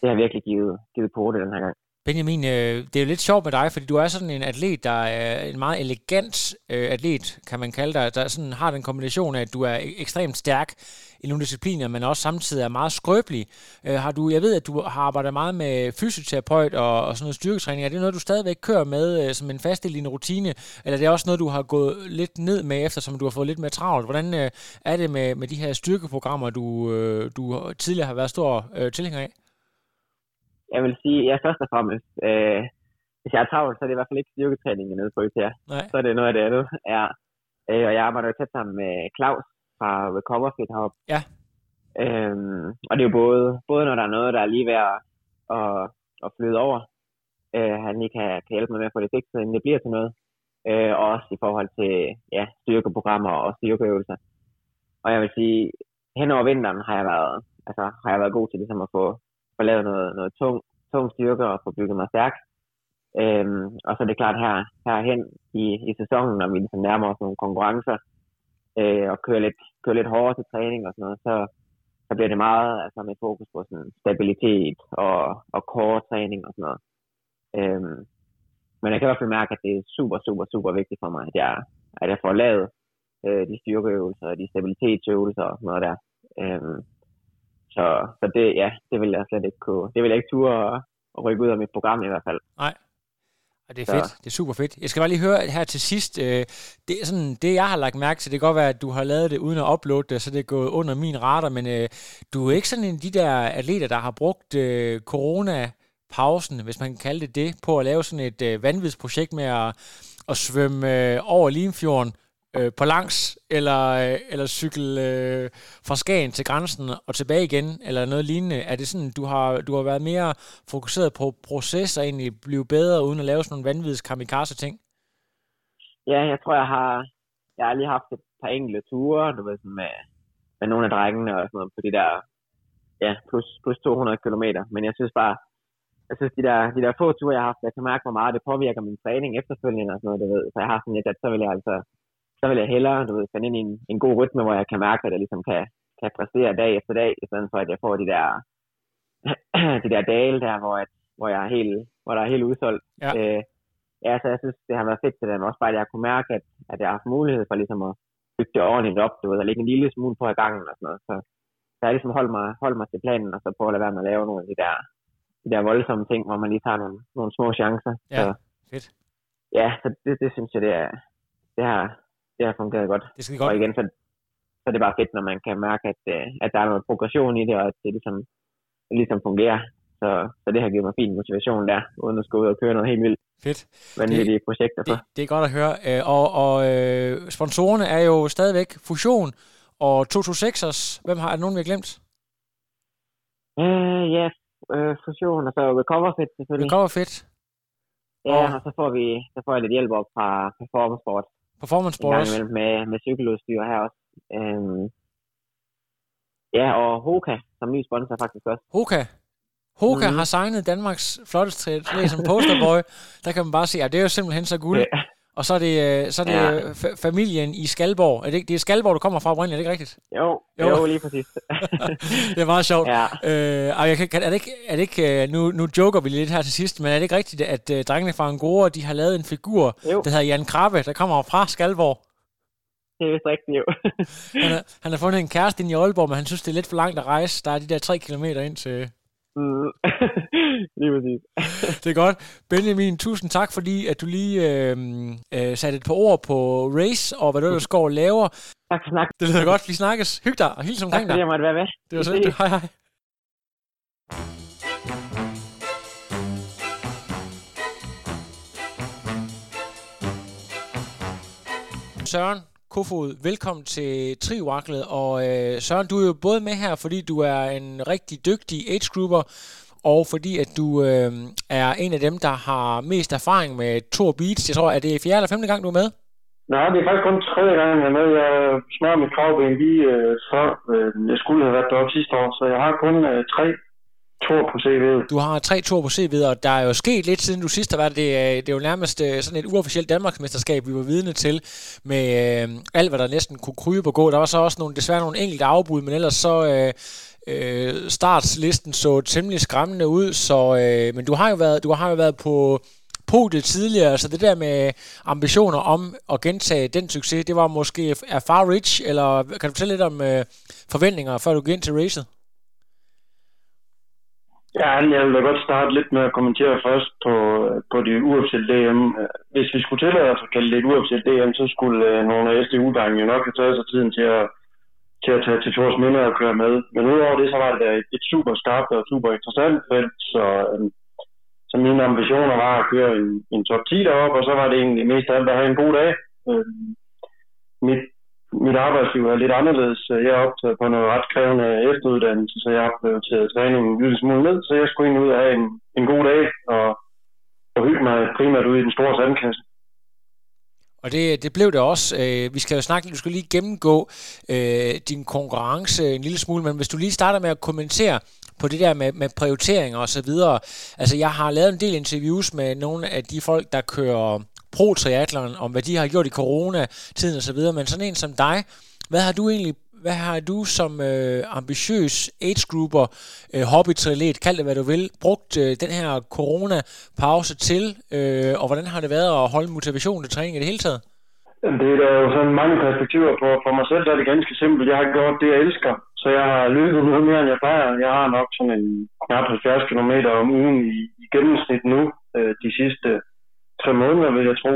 det har virkelig givet, givet på det den her gang. Benjamin, øh, det er jo lidt sjovt med dig, fordi du er sådan en atlet, der er en meget elegant øh, atlet, kan man kalde dig, der sådan har den kombination af, at du er ekstremt stærk i nogle discipliner, men også samtidig er meget skrøbelig. Øh, har du, jeg ved, at du har arbejdet meget med fysioterapeut og, og sådan noget styrketræning. Er det noget, du stadigvæk kører med øh, som en fast del i din rutine, eller er det også noget, du har gået lidt ned med, eftersom du har fået lidt mere travlt? Hvordan øh, er det med, med de her styrkeprogrammer, du, øh, du tidligere har været stor øh, tilhænger af? Jeg vil sige, ja, først og fremmest, øh, hvis jeg er travlt, så er det i hvert fald ikke styrketræning, jeg er nede på her. Så er det noget af det andet. Ja. Øh, og jeg arbejder jo tæt sammen med Claus fra Recover Fit Hub. Ja. Øhm, og det er jo både, både når der er noget, der er lige ved at, at, at flyde over, øh, han lige kan, kan hjælpe mig med at få det fikset, inden det bliver til noget. Øh, og også i forhold til ja, styrkeprogrammer og styrkeøvelser. Og jeg vil sige, hen over vinteren har jeg været, altså, har jeg været god til ligesom at få, få lavet noget, noget tung, tung styrke og få bygget mig stærk. Øhm, og så er det klart her, herhen i, i sæsonen, når vi ligesom nærmer os nogle konkurrencer, øh, og kører lidt, kører lidt hårdere til træning og sådan noget, så, så bliver det meget altså med fokus på sådan stabilitet og, og core træning og sådan noget. Øhm, men jeg kan i hvert fald mærke, at det er super, super, super vigtigt for mig, at jeg, at jeg får lavet øh, de styrkeøvelser og de stabilitetsøvelser og sådan noget der. Øhm, så, så det, ja, det vil jeg slet ikke kunne. Det vil jeg ikke ture at, at rykke ud af mit program i hvert fald. Nej. Og det er så. fedt. Det er super fedt. Jeg skal bare lige høre her til sidst. Øh, det, er sådan, det, jeg har lagt mærke til, det kan godt være, at du har lavet det uden at uploade det, så det er gået under min radar, men øh, du er ikke sådan en af de der atleter, der har brugt øh, corona pausen, hvis man kan kalde det det, på at lave sådan et øh, vanvidsprojekt med at, at svømme øh, over Limfjorden øh, på langs, eller, øh, eller cykle øh, fra Skagen til grænsen og tilbage igen, eller noget lignende? Er det sådan, du har, du har været mere fokuseret på proces og egentlig blive bedre, uden at lave sådan nogle vanvittige kamikaze-ting? Ja, jeg tror, jeg har, jeg har lige haft et par enkelte ture, du ved, sådan med, med nogle af drengene og sådan noget, på de der ja, plus, plus 200 km. Men jeg synes bare, jeg synes, de der, de der få ture, jeg har haft, jeg kan mærke, hvor meget det påvirker min træning efterfølgende og sådan noget, du ved. Så jeg har sådan lidt, at så vil jeg altså så vil jeg hellere du ved, finde ind i en, en god rytme, hvor jeg kan mærke, at jeg ligesom kan, kan præstere dag efter dag, i stedet for at jeg får de der, de der dale der, hvor, at, hvor, jeg er helt, hvor der er helt udsolgt. Ja. Øh, ja, så jeg synes, det har været fedt til dem. Også bare, at jeg kunne mærke, at, at jeg har haft mulighed for ligesom at bygge det ordentligt op, du ved, og lægge en lille smule på i gangen og sådan noget. Så, så jeg har ligesom holdt mig, holdt mig til planen, og så prøve at lade være med at lave nogle af de der, de der voldsomme ting, hvor man lige tager nogle, nogle små chancer. Ja, så, fedt. Ja, så det, det synes jeg, det er, det har, det har fungeret godt. Det skal godt. Og igen, så, så er det bare fedt, når man kan mærke, at, øh, at der er noget progression i det, og at det ligesom, det ligesom fungerer. Så, så det har givet mig fin motivation der, uden at skulle ud og køre noget helt vildt. Fedt. Vanvittige projekter for. Det, det er godt at høre. Øh, og, og øh, sponsorerne er jo stadigvæk Fusion og 226ers. Hvem har, er nogen, vi har glemt? Øh, ja, øh, Fusion og så Recover Fit selvfølgelig. Recover Fit. Ja, og, og så får vi så får jeg lidt hjælp op fra Performance Sport. Performance Sport også? Med, med cykeludstyr her også. Øhm, ja, og Hoka som ny sponsor faktisk også. Hoka? Hoka mm-hmm. har signet Danmarks flotteste atlet som posterboy. Der kan man bare se, at det er jo simpelthen så guld. Ja. Og så er det, øh, så er det ja. f- familien i Skalborg. Er det, det er Skalborg, du kommer fra oprindeligt, er det ikke rigtigt? Jo, jo, jo lige præcis. det er meget sjovt. Ja. Øh, jeg kan, er det ikke, er det ikke, øh, nu, nu joker vi lidt her til sidst, men er det ikke rigtigt, at uh, drengene fra Angora, de har lavet en figur, jo. der hedder Jan Krabbe, der kommer fra Skalborg? Det er vist rigtigt, jo. han, har, han har fundet en kæreste i Aalborg, men han synes, det er lidt for langt at rejse. Der er de der tre kilometer ind til, Mm. lige præcis. det er godt. Benjamin, tusind tak, fordi at du lige øh, øh, satte et par ord på race, og hvad du ellers går og laver. Tak for snak. Det lyder godt. Vi snakkes. Hyg dig, og hils omkring dig. Tak jeg måtte være med. Det var så Hej, hej. Søren, Kofod, velkommen til Trioraklet. Og øh, Søren, du er jo både med her, fordi du er en rigtig dygtig age grouper, og fordi at du øh, er en af dem, der har mest erfaring med Tour Beats. Jeg tror, at det er fjerde eller femte gang, du er med? Nej, det er faktisk kun tredje gang, jeg er med. Jeg smører mit kravben lige øh, før. Øh, jeg skulle have været deroppe sidste år, så jeg har kun øh, tre tor på CV'et. Du har tre tor på CV'et, og der er jo sket lidt siden du sidst har været. Det, er, det er jo nærmest øh, sådan et uofficielt Danmarksmesterskab, vi var vidne til, med øh, alt, hvad der næsten kunne krybe på gå. Der var så også nogle, desværre nogle enkelte afbud, men ellers så... Øh, øh, startslisten så temmelig skræmmende ud, så, øh, men du har jo været, du har jo været på podiet tidligere, så det der med ambitioner om at gentage den succes, det var måske er far rich, eller kan du fortælle lidt om øh, forventninger, før du gik ind til racet? Ja, jeg vil da godt starte lidt med at kommentere først på, på det uofficielle DM. Hvis vi skulle tillade os at kalde det et uofficielt DM, så skulle øh, nogle af SDU-drengene jo nok have taget sig tiden til at, til at tage til Tors Minde og køre med. Men udover det, så var det et, et super skarpt og super interessant felt, så, øh, så mine ambitioner var at køre en, en top 10 deroppe, og så var det egentlig mest af alt at have en god dag. Øh, mit mit arbejdsliv er lidt anderledes. Jeg er optaget på noget ret krævende efteruddannelse, så jeg har prioriteret træningen en lille smule ned, så jeg skulle ind ud og have en, en god dag og, og hygge mig primært ude i den store sandkasse. Og det, det blev det også. Øh, vi skal jo snakke, du skal lige gennemgå øh, din konkurrence en lille smule, men hvis du lige starter med at kommentere på det der med, med prioriteringer og så videre. Altså, jeg har lavet en del interviews med nogle af de folk, der kører pro-triathlon, om hvad de har gjort i corona-tiden og så videre, men sådan en som dig, hvad har du egentlig hvad har du som øh, ambitiøs age-grouper, øh, hobby kald det hvad du vil, brugt øh, den her corona-pause til, øh, og hvordan har det været at holde motivation til træning i det hele taget? Det er der jo sådan mange perspektiver på. For mig selv der er det ganske simpelt. Jeg har gjort det, jeg elsker. Så jeg har løbet noget mere, end jeg plejer. Jeg har nok sådan en knap 70 km om ugen i, i gennemsnit nu, øh, de sidste tre måneder, vil jeg tro.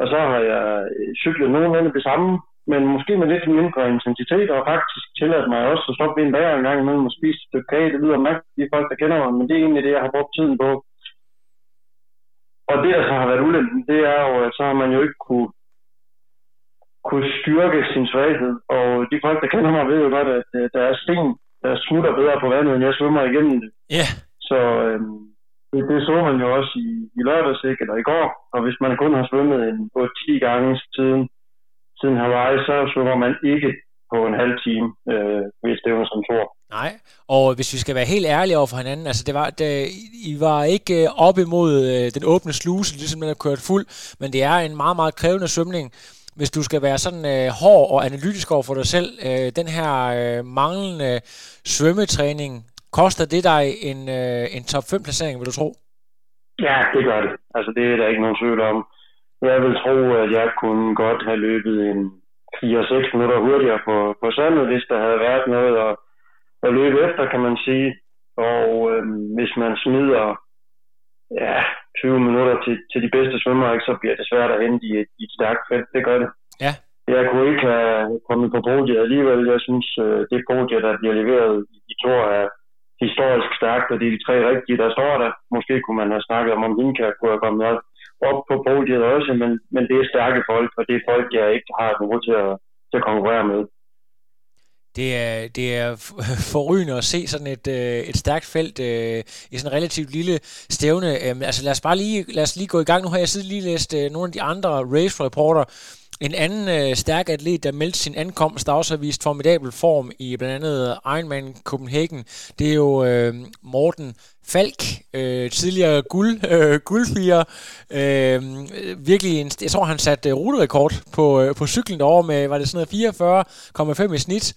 Og så har jeg øh, cyklet nogenlunde det samme, men måske med lidt mindre intensitet, og faktisk tilladt mig også at stoppe en bager en gang imellem og spise et stykke kage. Det lyder mærkeligt, de folk, der kender mig, men det er egentlig det, jeg har brugt tiden på. Og det, der så har været ulempen, det er jo, at så har man jo ikke kunne, kunne styrke sin svaghed. Og de folk, der kender mig, ved jo godt, at øh, der er sten, der smutter bedre på vandet, end jeg svømmer igennem det. Ja. Yeah. Så øhm, det, det så man jo også i, i lørdags, ikke? eller i går. Og hvis man kun har svømmet en 10 gange siden, siden Hawaii, så svømmer man ikke på en halv time, øh, hvis det var som tror. Nej, og hvis vi skal være helt ærlige over for hinanden, altså det var, det, I var ikke øh, op imod øh, den åbne sluse, ligesom den er kørt fuld, men det er en meget, meget krævende svømning. Hvis du skal være sådan øh, hård og analytisk over for dig selv, øh, den her øh, manglende svømmetræning, Koster det dig en, øh, en top 5 placering, vil du tro? Ja, det gør det. Altså, det er der ikke nogen tvivl om. Jeg vil tro, at jeg kunne godt have løbet en 4-6 minutter hurtigere på, på sandet, hvis der havde været noget at, at løbe efter, kan man sige. Og øh, hvis man smider ja, 20 minutter til, til de bedste svømmere, så bliver det svært at hente i et, i et stærkt felt. Det gør det. Ja. Jeg kunne ikke have kommet på podiet alligevel. Jeg synes, øh, det podiet, der bliver leveret i, i Tor, er, historisk stærkt, og det er de tre rigtige, der står der. Måske kunne man have snakket om, om Inka kunne have kommet op på podiet også, men, men det er stærke folk, og det er folk, jeg ikke har et niveau til at, til at konkurrere med. Det er, det er forrygende at se sådan et, øh, et stærkt felt øh, i sådan en relativt lille stævne. Øhm, altså lad os bare lige, lad os lige gå i gang. Nu har jeg siddet lige læst øh, nogle af de andre race-reporter, en anden øh, stærk atlet, der meldte sin ankomst, der også har vist formidabel form i blandt andet Ironman Copenhagen, det er jo øh, Morten Falk, øh, tidligere guld, øh, guldfier. Øh, virkelig, en, jeg tror han satte øh, ruterekord på, øh, på cyklen derovre med, var det sådan noget 44,5 i snit.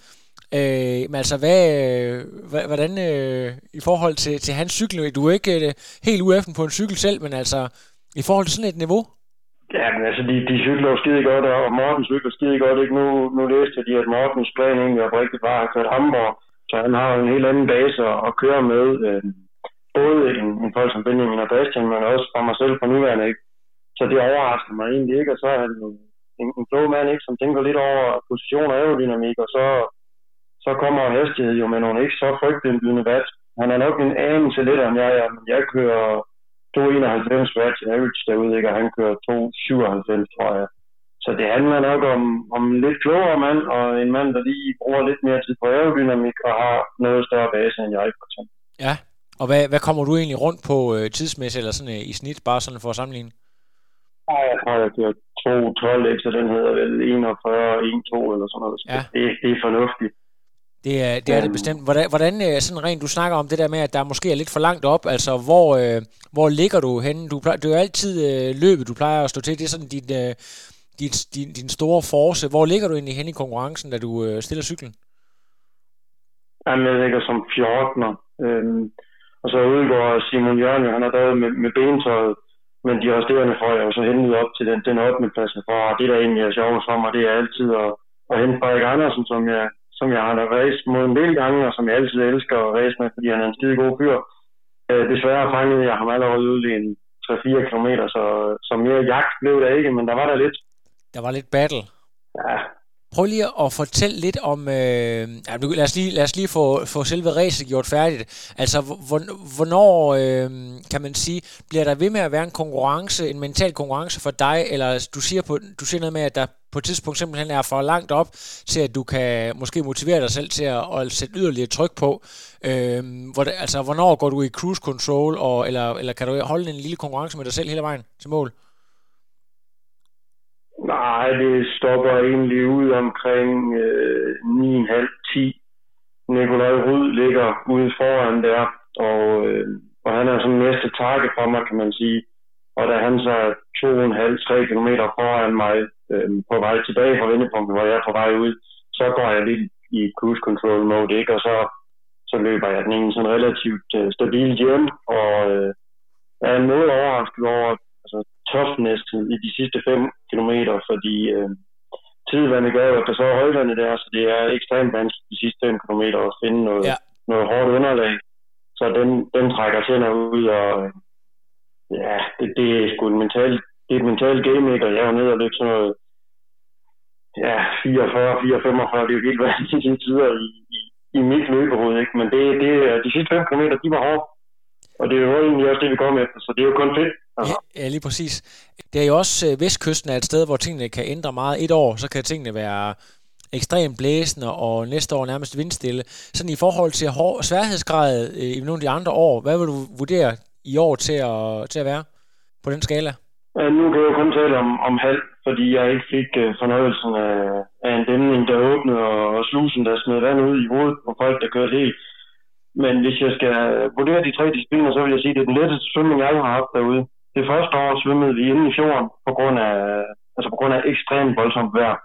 Øh, men altså, hvad, øh, hvordan øh, i forhold til, til hans cykel, du er ikke øh, helt ueffen på en cykel selv, men altså, i forhold til sådan et niveau? Ja, men altså, de, de cykler jo skide godt, og Morten cykler skide godt, ikke? Nu, nu læste jeg de, at Mortens plan egentlig oprigtigt var at køre Hamburg, så han har en helt anden base at, at køre med. Øh, både en, en folk som Benjamin og Bastian, men også for mig selv på nuværende, ikke? Så det overrasker mig egentlig ikke, og så er han en, en klog mand, ikke? Som tænker lidt over position og aerodynamik, og så, så kommer hastighed jo med nogle ikke så frygtindbydende vat. Han er nok en anelse lidt om jeg er, men jeg kører 291 watts average derude, ikke? og han kører 297, tror jeg. Så det handler nok om, om en lidt klogere mand, og en mand, der lige bruger lidt mere tid på aerodynamik, og har noget større base end jeg, for eksempel. Ja, og hvad, hvad kommer du egentlig rundt på øh, tidsmæssigt, eller sådan øh, i snit, bare sådan for at sammenligne? Jeg har jeg kørt 2, 12 så den hedder vel 41, 1, 2 eller sådan noget. Ja. det, det er fornuftigt. Det er det, er det bestemt. Hvordan, hvordan øh, sådan rent, du snakker om det der med, at der måske er lidt for langt op, altså hvor, øh, hvor ligger du henne? Du plejer, det er jo altid øh, løbet, du plejer at stå til, det er sådan din, øh, din, din, din store force. Hvor ligger du egentlig henne i konkurrencen, da du øh, stiller cyklen? Jamen, jeg ligger som 14'er. Øhm, og så udgår Simon Jørgen, han har døjet med, med bentøjet, men de resterende får jeg jo så hentet op til den, den 8. plads for. Og det, der egentlig er sjovt for mig, det er altid at, at hente Frederik Andersen, som jeg, som jeg har racet mod en del gange, og som jeg altid elsker at race med, fordi han er en skide god fyr. Øh, desværre fangede jeg ham allerede ude i en 3-4 km, så, så mere jagt blev der ikke, men der var der lidt. Der var lidt battle. Ja, Prøv lige at fortælle lidt om, øh, lad os lige, lad os lige få, få selve racet gjort færdigt. Altså, hvornår, øh, kan man sige, bliver der ved med at være en konkurrence, en mental konkurrence for dig, eller du siger, på, du siger noget med, at der på et tidspunkt simpelthen er for langt op, til at du kan måske motivere dig selv til at, at sætte yderligere tryk på. Øh, hvor, altså, hvornår går du i cruise control, og, eller, eller kan du holde en lille konkurrence med dig selv hele vejen til mål? Nej, det stopper egentlig ud omkring øh, 9.30-10. Nikolaj Rud ligger ude foran der, og, øh, og han er sådan næste takke for mig, kan man sige. Og da han så er 2,5-3 km foran mig øh, på vej tilbage fra vendepunktet, hvor jeg er på vej ud, så går jeg lidt i cruise control mode, ikke? Og så, så løber jeg den egentlig sådan relativt øh, stabilt hjem, og øh, er noget overrasket over, altså, toughness i de sidste 5 km, fordi øh, tidvandet gør at der så er højvandet der, så det er ekstremt vanskeligt de sidste 5 km at finde noget, ja. noget hårdt underlag. Så den, den trækker tænder ud, og øh, ja, det, det er sgu en mental, det er et mentalt game, og jeg er jo nede og løb sådan noget, ja, 44, 4, 45, det er jo helt vanvittige tider i, i, i mit løbehoved, ikke? men det, det, de sidste 5 km, de var hårde. Og det er jo egentlig også det, vi kommer efter, så det er jo kun fedt. Ja, ja, lige præcis. Det er jo også øh, vestkysten er et sted, hvor tingene kan ændre meget. Et år, så kan tingene være ekstremt blæsende, og næste år nærmest vindstille. Sådan i forhold til hår, sværhedsgrad øh, i nogle af de andre år, hvad vil du vurdere i år til at, til at være på den skala? Ja, nu kan jeg jo kun tale om, om halv, fordi jeg ikke fik uh, fornøjelsen af, af en dæmning, der åbnede, og, og slusen, der smed vand ud i hovedet på folk, der kørte helt. Men hvis jeg skal vurdere de tre discipliner, så vil jeg sige, at det er den letteste svømning, jeg har haft derude. Det første år svømmede vi inde i fjorden på grund af, altså på grund af ekstremt voldsomt vejr.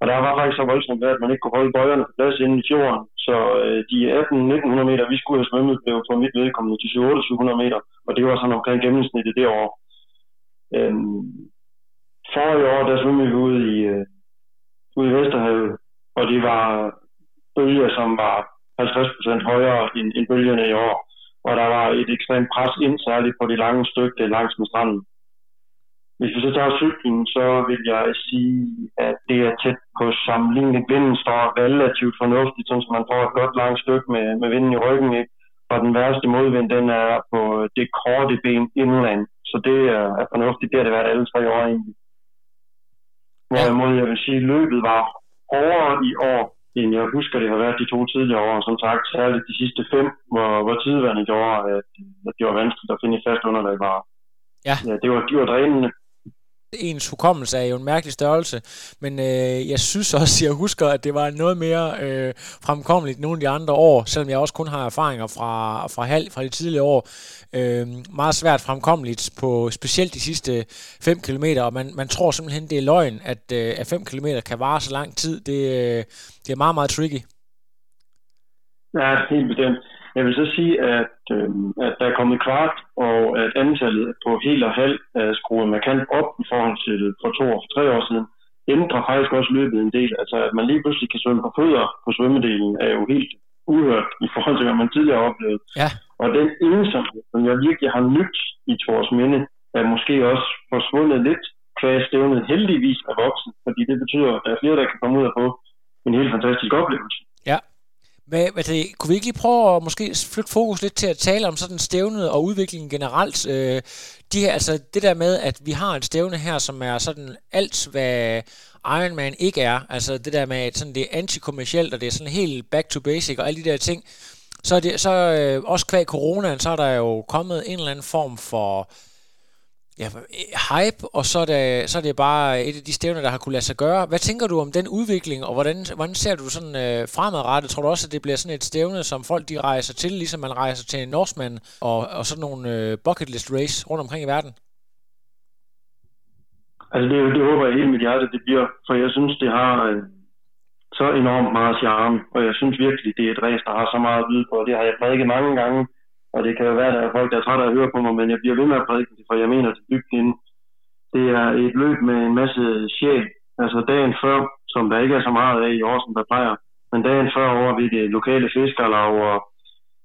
Og der var faktisk så voldsomt vejr, at man ikke kunne holde bøjerne på plads inde i fjorden. Så øh, de 18-1900 meter, vi skulle have svømmet, blev for mit vedkommende til 700 meter. Og det var sådan omkring gennemsnittet det år. Øhm, forrige år, der svømmede vi ude i, øh, ude i Vesterhavet, og det var bølger, som var 50% højere end, end bølgerne i år og der var et ekstremt pres ind, særligt på de lange stykker langs med stranden. Hvis vi så tager cyklen, så vil jeg sige, at det er tæt på sammenlignet. Vinden står relativt fornuftigt, så man får et godt langt stykke med, med vinden i ryggen. Ikke? Og den værste modvind, den er på det korte ben indland. Så det er, er fornuftigt. Det har det været alle tre år egentlig. Hvorimod jeg vil sige, at løbet var hårdere i år, end jeg husker, det har været de to tidligere år. Som sagt, særligt de sidste fem, hvor, hvor tidvandet gjorde, at, at det var vanskeligt at finde et fast underlag var. Ja. ja det, var, de var drænende ens hukommelse er jo en mærkelig størrelse, men øh, jeg synes også, jeg husker, at det var noget mere øh, fremkommeligt nogle af de andre år, selvom jeg også kun har erfaringer fra, fra halv fra de tidligere år. Øh, meget svært fremkommeligt på specielt de sidste 5 km, og man, man tror simpelthen, det er løgn, at, øh, at 5 km kan vare så lang tid. Det, øh, det er meget, meget tricky. Ja, helt bestemt. Jeg vil så sige, at, øh, at der er kommet kvart, og at antallet på helt og halv er skruet markant op i forhold til for to og for tre år siden. Ændrer faktisk også løbet en del. Altså, at man lige pludselig kan svømme på fødder på svømmedelen, er jo helt uhørt i forhold til, hvad man tidligere har oplevet. Ja. Og den ensomhed, som jeg virkelig har nyt i Tors Minde, er måske også forsvundet lidt, kvæg stævnet heldigvis er voksen, fordi det betyder, at der er flere, der kan komme ud og få en helt fantastisk oplevelse. Ja, hvad, hvad det, kunne vi ikke lige prøve at måske flytte fokus lidt til at tale om sådan stævnet og udviklingen generelt? Øh, de her, altså det der med, at vi har et stævne her, som er sådan alt, hvad Ironman ikke er. Altså det der med, at sådan det er antikommercielt, og det er sådan helt back to basic og alle de der ting. Så, er det, så øh, også kvæg coronaen, så er der jo kommet en eller anden form for ja, øh, hype, og så er, det, så er det bare et af de stævner, der har kunne lade sig gøre. Hvad tænker du om den udvikling, og hvordan, hvordan ser du sådan øh, fremadrettet? Tror du også, at det bliver sådan et stævne, som folk de rejser til, ligesom man rejser til en Norseman og, og sådan nogle øh, bucket list race rundt omkring i verden? Altså det, det håber jeg helt mit hjerte, det bliver, for jeg synes, det har øh, så enormt meget charme, og jeg synes virkelig, det er et race, der har så meget at byde på, det har jeg prædiket mange gange, og det kan jo være, at der er folk, der er trætte af at høre på mig, men jeg bliver ved med at prædike det, for jeg mener til dybt inde. Det er et løb med en masse sjæl, altså dagen før, som der ikke er så meget af i år, som der plejer, men dagen før over ved det lokale fiskerlag, og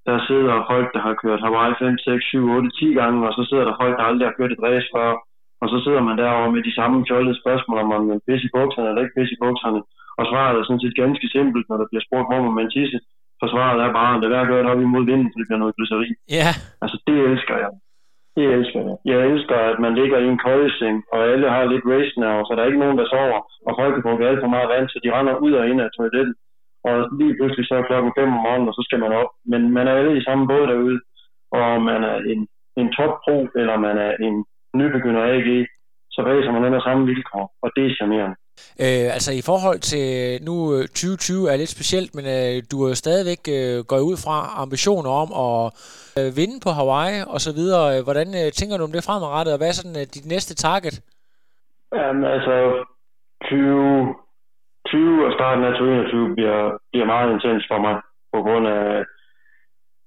der sidder folk, der har kørt Hawaii 5, 6, 7, 8, 10 gange, og så sidder der folk, der aldrig har kørt et race før, og så sidder man derovre med de samme fjollede spørgsmål, om man pisse i bukserne eller ikke pisse i bukserne. Og svaret er sådan set ganske simpelt, når der bliver spurgt, hvor man tisse. For svaret er bare, at det er gøre det op imod vinden, for det bliver noget glyseri. Ja. Altså, det elsker jeg. Det elsker jeg. Jeg elsker, at man ligger i en køjeseng, og alle har lidt race now, så der er ikke nogen, der sover, og folk kan bruge alt for meget vand, så de render ud og ind af toilettet. Og lige pludselig så er klokken 5 om morgenen, og så skal man op. Men man er alle i samme båd derude, og man er en, en toppro, eller man er en nybegynder AG, så racer man under samme vilkår, og det er charmerende. Øh, altså i forhold til øh, nu øh, 2020 er lidt specielt, men øh, du er jo stadigvæk øh, går ud fra ambitioner om at øh, vinde på Hawaii og så videre. Øh, hvordan øh, tænker du om det fremadrettet, og hvad er sådan øh, dit næste target? Jamen altså 20, 20 og starten af 2021 bliver, bliver meget intens for mig på grund af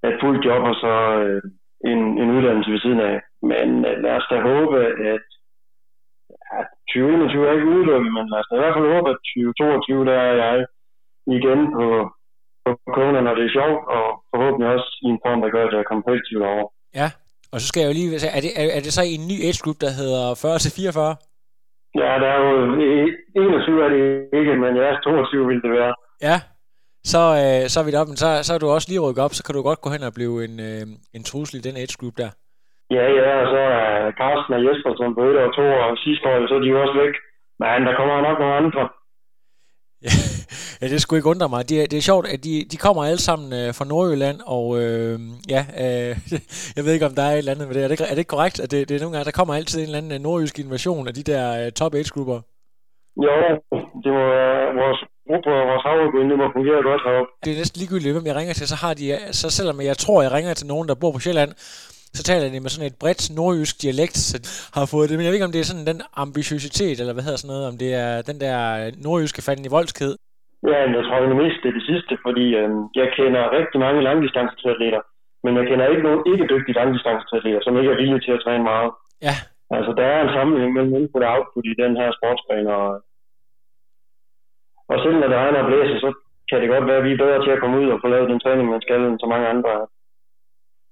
et fuldt job og så øh, en, en uddannelse ved siden af. Men øh, lad os da håbe, at ja, 2021 er ikke udelukket, men os i hvert fald håbe, at 2022, der er jeg igen på, på Kona, når det er sjovt, og forhåbentlig også i en form, der gør, at jeg er kompetitivt over. Ja, og så skal jeg jo lige sige, er det, er, er det så i en ny age group, der hedder 40-44? Ja, der er jo 21 er det ikke, men ja, 22 vil det være. Ja, så, øh, så er vi deroppe, men så, så er du også lige rykket op, så kan du godt gå hen og blive en, øh, en trussel i den age group der. Ja, ja, og så er Carsten og Jesper, som på 1 og 2 og sidste år, så er de jo også væk. Men der kommer nok nogle andre. ja, det skulle ikke undre mig. Det er, det er sjovt, at de, de kommer alle sammen øh, fra Nordjylland, og øh, ja, øh, jeg ved ikke, om der er et eller andet med det. Er det, er det ikke korrekt, at det, det er nogle gange, der kommer altid en eller anden øh, nordjysk invasion af de der øh, top age-grupper? Jo, det var vores gruppe og vores havregryn, det må fungere godt heroppe. Det er næsten ligegyldigt, hvem jeg ringer til, så har de, så selvom jeg tror, jeg ringer til nogen, der bor på Sjælland, så taler de med sådan et bredt nordjysk dialekt, så har fået det. Men jeg ved ikke, om det er sådan den ambitiøsitet, eller hvad hedder sådan noget, om det er den der nordjyske fanden i voldsked. Ja, jeg tror det mest det er det sidste, fordi øh, jeg kender rigtig mange langdistanceatleter, men jeg kender ikke nogen ikke dygtige langdistanceatleter, som ikke er villige til at træne meget. Ja. Altså, der er en sammenhæng mellem input og output i den her sportsgren, og, og selv når det regner og blæser, så kan det godt være, at vi er bedre til at komme ud og få lavet den træning, man skal, end så mange andre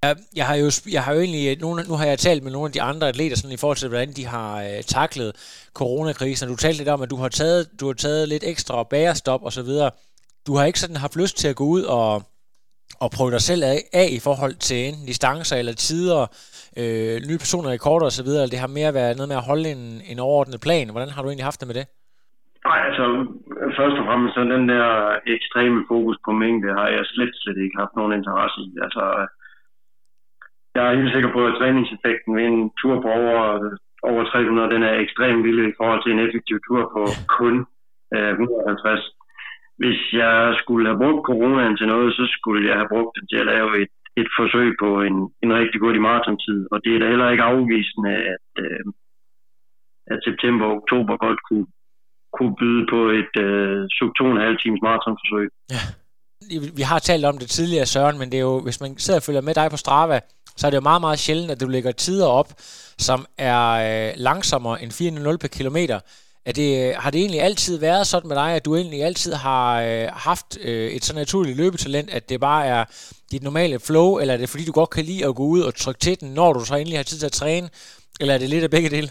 jeg, jeg, har jo, jeg har jo egentlig, øh, nogle, nu har jeg talt med nogle af de andre atleter sådan, i forhold til, hvordan de har øh, taklet coronakrisen. Du talte lidt om, at du har taget, du har taget lidt ekstra bærestop og så videre. Du har ikke sådan haft lyst til at gå ud og, og prøve dig selv af, af i forhold til enten distancer eller tider, øh, nye personer i og så videre. Det har mere været noget med at holde en, en overordnet plan. Hvordan har du egentlig haft det med det? Nej, altså først og fremmest så den der ekstreme fokus på mængde har jeg slet, slet ikke haft nogen interesse i. Altså jeg er helt sikker på, at træningseffekten ved en tur på over, over 300, den er ekstremt lille i forhold til en effektiv tur på kun øh, 150. Hvis jeg skulle have brugt coronaen til noget, så skulle jeg have brugt den til at lave et, et forsøg på en, en rigtig hurtig maratontid. Og det er da heller ikke afvisende, at, øh, at september og oktober godt kunne, kunne byde på et øh, sub 2,5 times maratonforsøg. Ja. Vi har talt om det tidligere, Søren, men det er jo, hvis man sidder og følger med dig på Strava, så er det jo meget, meget sjældent, at du lægger tider op, som er øh, langsommere end 4.0 per kilometer. Er det, øh, har det egentlig altid været sådan med dig, at du egentlig altid har øh, haft øh, et så naturligt løbetalent, at det bare er dit normale flow, eller er det fordi, du godt kan lide at gå ud og trykke til den, når du så endelig har tid til at træne, eller er det lidt af begge dele?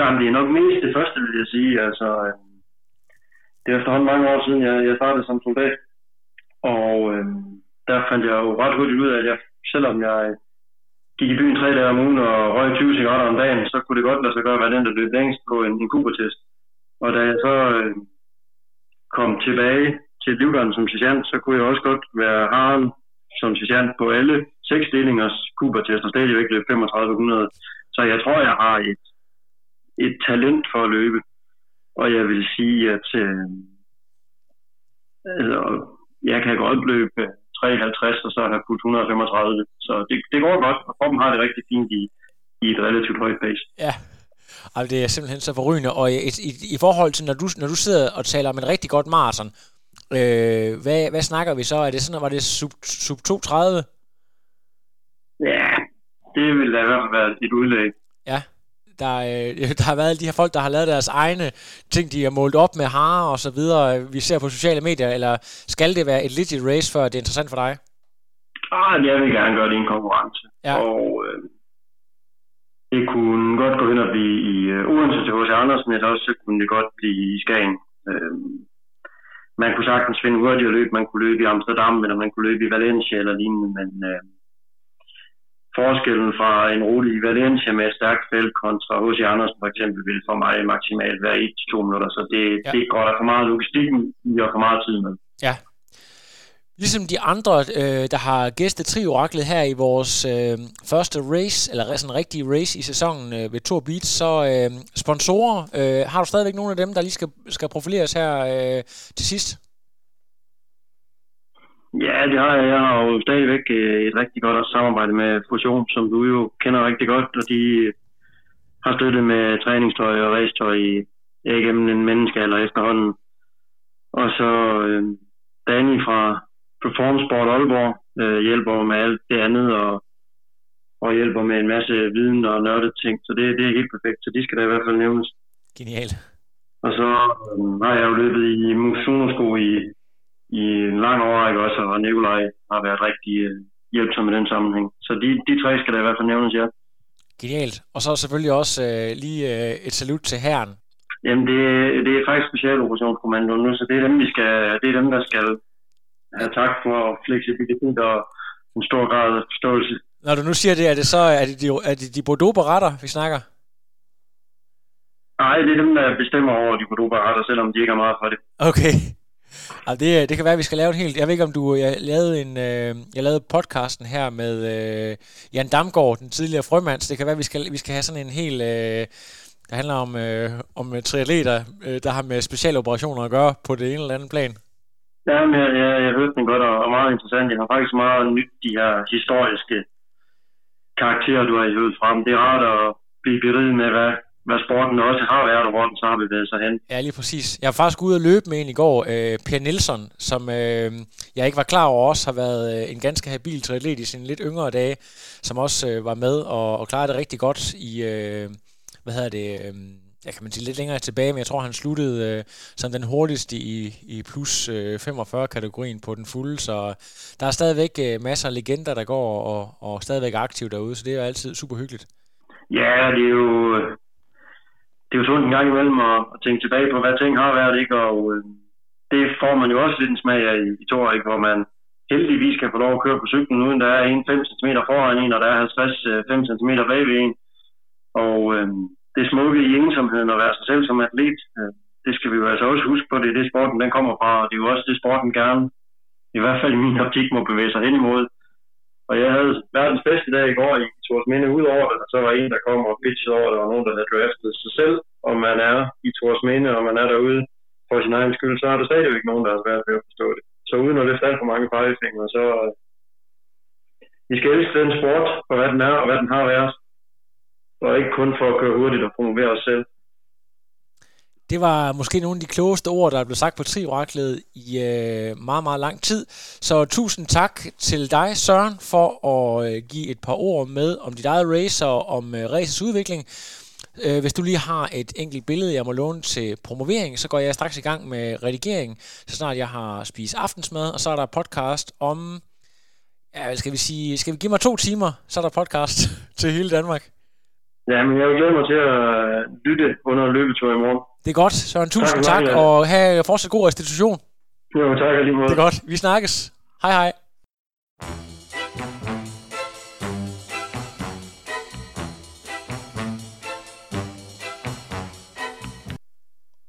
Nej, det er nok mest det første, vil jeg sige. Altså, øh, det er efterhånden mange år siden, jeg, jeg startede som soldat, og øh, der fandt jeg jo ret hurtigt ud af, at jeg, selvom jeg gik i byen tre dage om ugen og røg 20 cigaretter om dagen, så kunne det godt lade sig gøre, hvad den, der løb længst på en, en kubertest. Og da jeg så øh, kom tilbage til livgarden som sergeant, så kunne jeg også godt være haren som sergeant på alle seks delingers kubertest og stadigvæk løb 3500 Så jeg tror, jeg har et, et talent for at løbe. Og jeg vil sige, at øh, altså, jeg kan godt løbe 53, og så har fuldt 135. Så det, det går godt, og kroppen har det rigtig fint i, i et relativt højt pace. Ja, altså, det er simpelthen så forrygende. Og i, i, i forhold til, når du, når du sidder og taler om en rigtig godt maraton, øh, hvad, hvad snakker vi så? Er det sådan, var det sub, sub 230? Ja, det vil da i hvert fald være et udlæg. Ja, der, øh, der har været de her folk, der har lavet deres egne ting, de har målt op med harer og så videre, vi ser på sociale medier, eller skal det være et legit race, før det er interessant for dig? Ah, jeg vil gerne gøre det i en konkurrence. Ja. Og øh, det kunne godt gå hen og blive i øh, Odense til H.C. Andersen, eller også så kunne det godt blive i Skagen. Øh, man kunne sagtens finde hurtigere løb, man kunne løbe i Amsterdam, eller man kunne løbe i Valencia eller lignende, men øh, forskellen fra en i Valencia med et stærkt felt kontra H.C. Andersen for eksempel vil for mig maksimalt være 1-2 minutter, så det, ja. det går der for meget logistik i og for meget tid med. Ja. Ligesom de andre, øh, der har gæstet Trioraklet her i vores øh, første race, eller sådan en rigtig race i sæsonen øh, ved Tour Beach, så øh, sponsorer, øh, har du stadigvæk nogle af dem, der lige skal, skal profileres her øh, til sidst? Ja, det har jeg. Jeg har jo stadigvæk øh, et rigtig godt samarbejde med Fusion, som du jo kender rigtig godt, og de har støttet med træningstøj og racetøj igennem en menneskealder efterhånden. Og så øh, Danny fra Performance Sport Aalborg øh, hjælper med alt det andet, og, og hjælper med en masse viden og nørdet ting, så det, det er helt perfekt, så de skal da i hvert fald nævnes. Genialt. Og så øh, har jeg jo løbet i Musuno-sko i i en lang overrække også, og Nikolaj har været rigtig øh, hjælpsom i den sammenhæng. Så de, de tre skal der i hvert fald nævnes, ja. Genialt. Og så selvfølgelig også øh, lige øh, et salut til herren. Jamen, det, det er faktisk specialoperationskommando nu, så det er dem, vi skal, det er dem, der skal have tak for fleksibilitet og en stor grad af forståelse. Når du nu siger det, er det så er det de, er det de Bordeaux-beretter, vi snakker? Nej, det er dem, der bestemmer over de Bordeaux-beretter, selvom de ikke har meget for det. Okay. Altså det, øh, det kan være, at vi skal lave en helt... Jeg ved ikke, om du... Øh, jeg lavede, en, øh, jeg lavede podcasten her med øh, Jan Damgaard, den tidligere frømands. Det kan være, at vi skal, vi skal have sådan en helt... Øh, der handler om, øh, om øh, triatleter, øh, der har med specialoperationer at gøre på det ene eller andet plan. Ja, men jeg, jeg, jeg hørte den godt og meget interessant. Jeg har faktisk meget nyt de her historiske karakterer, du har hørt frem. Det er rart at blive beriget med, hvad, hvad sporten også har været, og hvor den så har bevæget sig hen. Ja, lige præcis. Jeg var faktisk ude og løbe med en i går, øh, Per Nielsen, som øh, jeg ikke var klar over også har været øh, en ganske habil triatlet i sine lidt yngre dage, som også øh, var med og, og klarede det rigtig godt i, øh, hvad hedder det, øh, jeg kan man sige lidt længere tilbage, men jeg tror, han sluttede øh, som den hurtigste i, i plus øh, 45-kategorien på den fulde, så der er stadigvæk øh, masser af legender, der går og, og stadigvæk aktiv derude, så det er jo altid super hyggeligt. Ja, det er jo, det er jo sundt en gang imellem at, at tænke tilbage på, hvad ting har været, ikke? og øh, det får man jo også lidt en smag af i, i Tor, ikke? hvor man heldigvis kan få lov at køre på cyklen, uden der er en 5 cm foran en, og der er 50 5 cm bagved en. Og øh, det smukke i ensomheden at være sig selv som atlet, øh, det skal vi jo altså også huske på, det er det sporten den kommer fra, og det er jo også det sporten gerne, i hvert fald i min optik, må bevæge sig hen imod. Og jeg havde verdens bedste dag i går i Tors Minde ud over det, og så var en, der kom og pitchede over, det, der var nogen, der havde draftet sig selv, og man er i Tors Minde, og man er derude for sin egen skyld, så er der stadigvæk nogen, der har svært ved at forstå det. Så uden at løfte alt for mange pegefingre, så øh, vi skal elske den sport for hvad den er og hvad den har været. Og ikke kun for at køre hurtigt og promovere os selv. Det var måske nogle af de klogeste ord, der er blevet sagt på Trioraklet i øh, meget, meget lang tid. Så tusind tak til dig, Søren, for at øh, give et par ord med om dit eget race og om øh, racets udvikling. Øh, hvis du lige har et enkelt billede, jeg må låne til promovering, så går jeg straks i gang med redigering, så snart jeg har spist aftensmad, og så er der podcast om, ja, skal vi sige, skal vi give mig to timer, så er der podcast til hele Danmark. Ja, men jeg vil glæde mig til at lytte under løbetur i morgen. Det er godt, Søren. Tusind tak, tak og have fortsat god restitution. Jo, tak lige måde. Det er godt. Vi snakkes. Hej hej.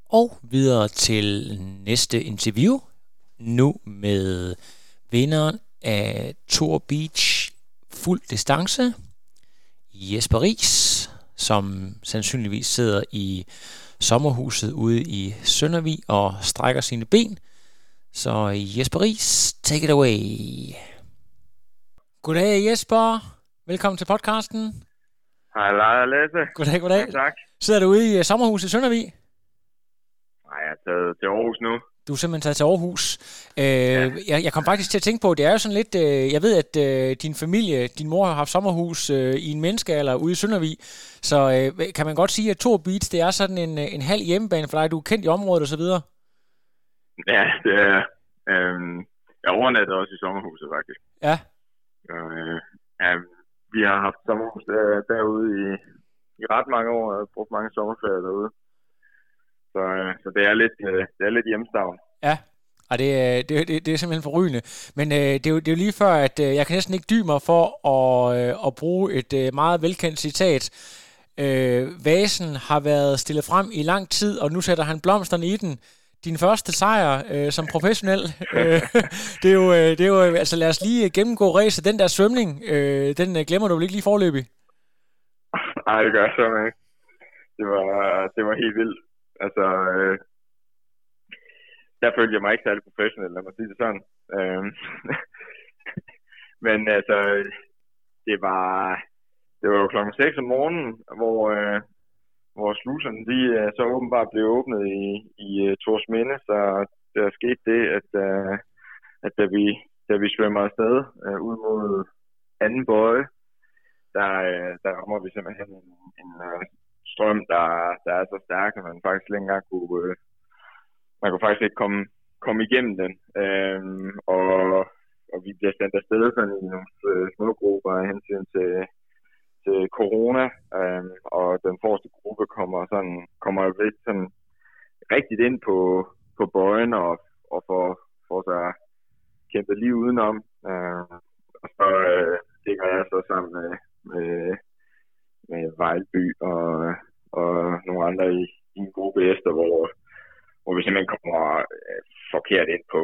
Og videre til næste interview. Nu med vinderen af Tour Beach fuld distance, Jesper Ries. Som sandsynligvis sidder i sommerhuset ude i Søndervig og strækker sine ben. Så Jesper Ries, take it away. Goddag Jesper. Velkommen til podcasten. Hej Lasse. Goddag, goddag. Ja, tak. Sidder du ude i sommerhuset i Søndervig? Nej, jeg er taget til Aarhus nu. Du er simpelthen taget til Aarhus. Øh, ja. jeg, jeg kom faktisk til at tænke på, det er jo sådan lidt, øh, jeg ved, at øh, din familie, din mor har haft sommerhus øh, i en menneskealder ude i Søndervig, så øh, kan man godt sige, at to Beats, det er sådan en, øh, en halv hjemmebane for dig, du er kendt i området osv.? Ja, det er øhm, jeg overnatter også i sommerhuset faktisk. Ja. Øh, ja, vi har haft sommerhus der, derude i, i ret mange år, og brugt mange sommerferier derude. Så, øh, så det er lidt, øh, det er lidt hjemstavn. Ja, og det, det, det, det er simpelthen forrygende. Men øh, det, er jo, det er jo lige før, at øh, jeg kan næsten ikke dybe mig for at, øh, at bruge et øh, meget velkendt citat. Øh, vasen har været stillet frem i lang tid, og nu sætter han blomsterne i den. Din første sejr øh, som professionel. øh, det, er jo, øh, det er jo, altså lad os lige gennemgå ræset. Den der svømning, øh, den øh, glemmer du vel ikke lige forløbig? Nej, det gør jeg så ikke. Det var, det var helt vildt. Altså, øh, der følte jeg mig ikke særlig professionel, lad mig sige det sådan. Øh, men altså, det var, det var jo klokken 6 om morgenen, hvor, øh, hvor sluserne de, øh, så åbenbart blev åbnet i, i uh, Tors Minde, så der skete det, at, øh, at da, vi, da vi svømmer afsted øh, ud mod anden bøje, der, øh, der rammer vi simpelthen en, en en strøm, der, der er så stærk, at man faktisk ikke engang kunne, øh, man kunne faktisk ikke komme, komme igennem den. Uh, og, og vi bliver sendt afsted sådan i nogle uh, små grupper af hensyn til, til corona, øh, og den forreste gruppe kommer sådan kommer lidt sådan rigtigt ind på, på bøjen og, og får, får sig kæmpet lige udenom. Øh, og så øh, ligger jeg så sammen med, med, med Vejlby og, og nogle andre i, i en gruppe efter, hvor, hvor vi simpelthen kommer øh, forkert ind på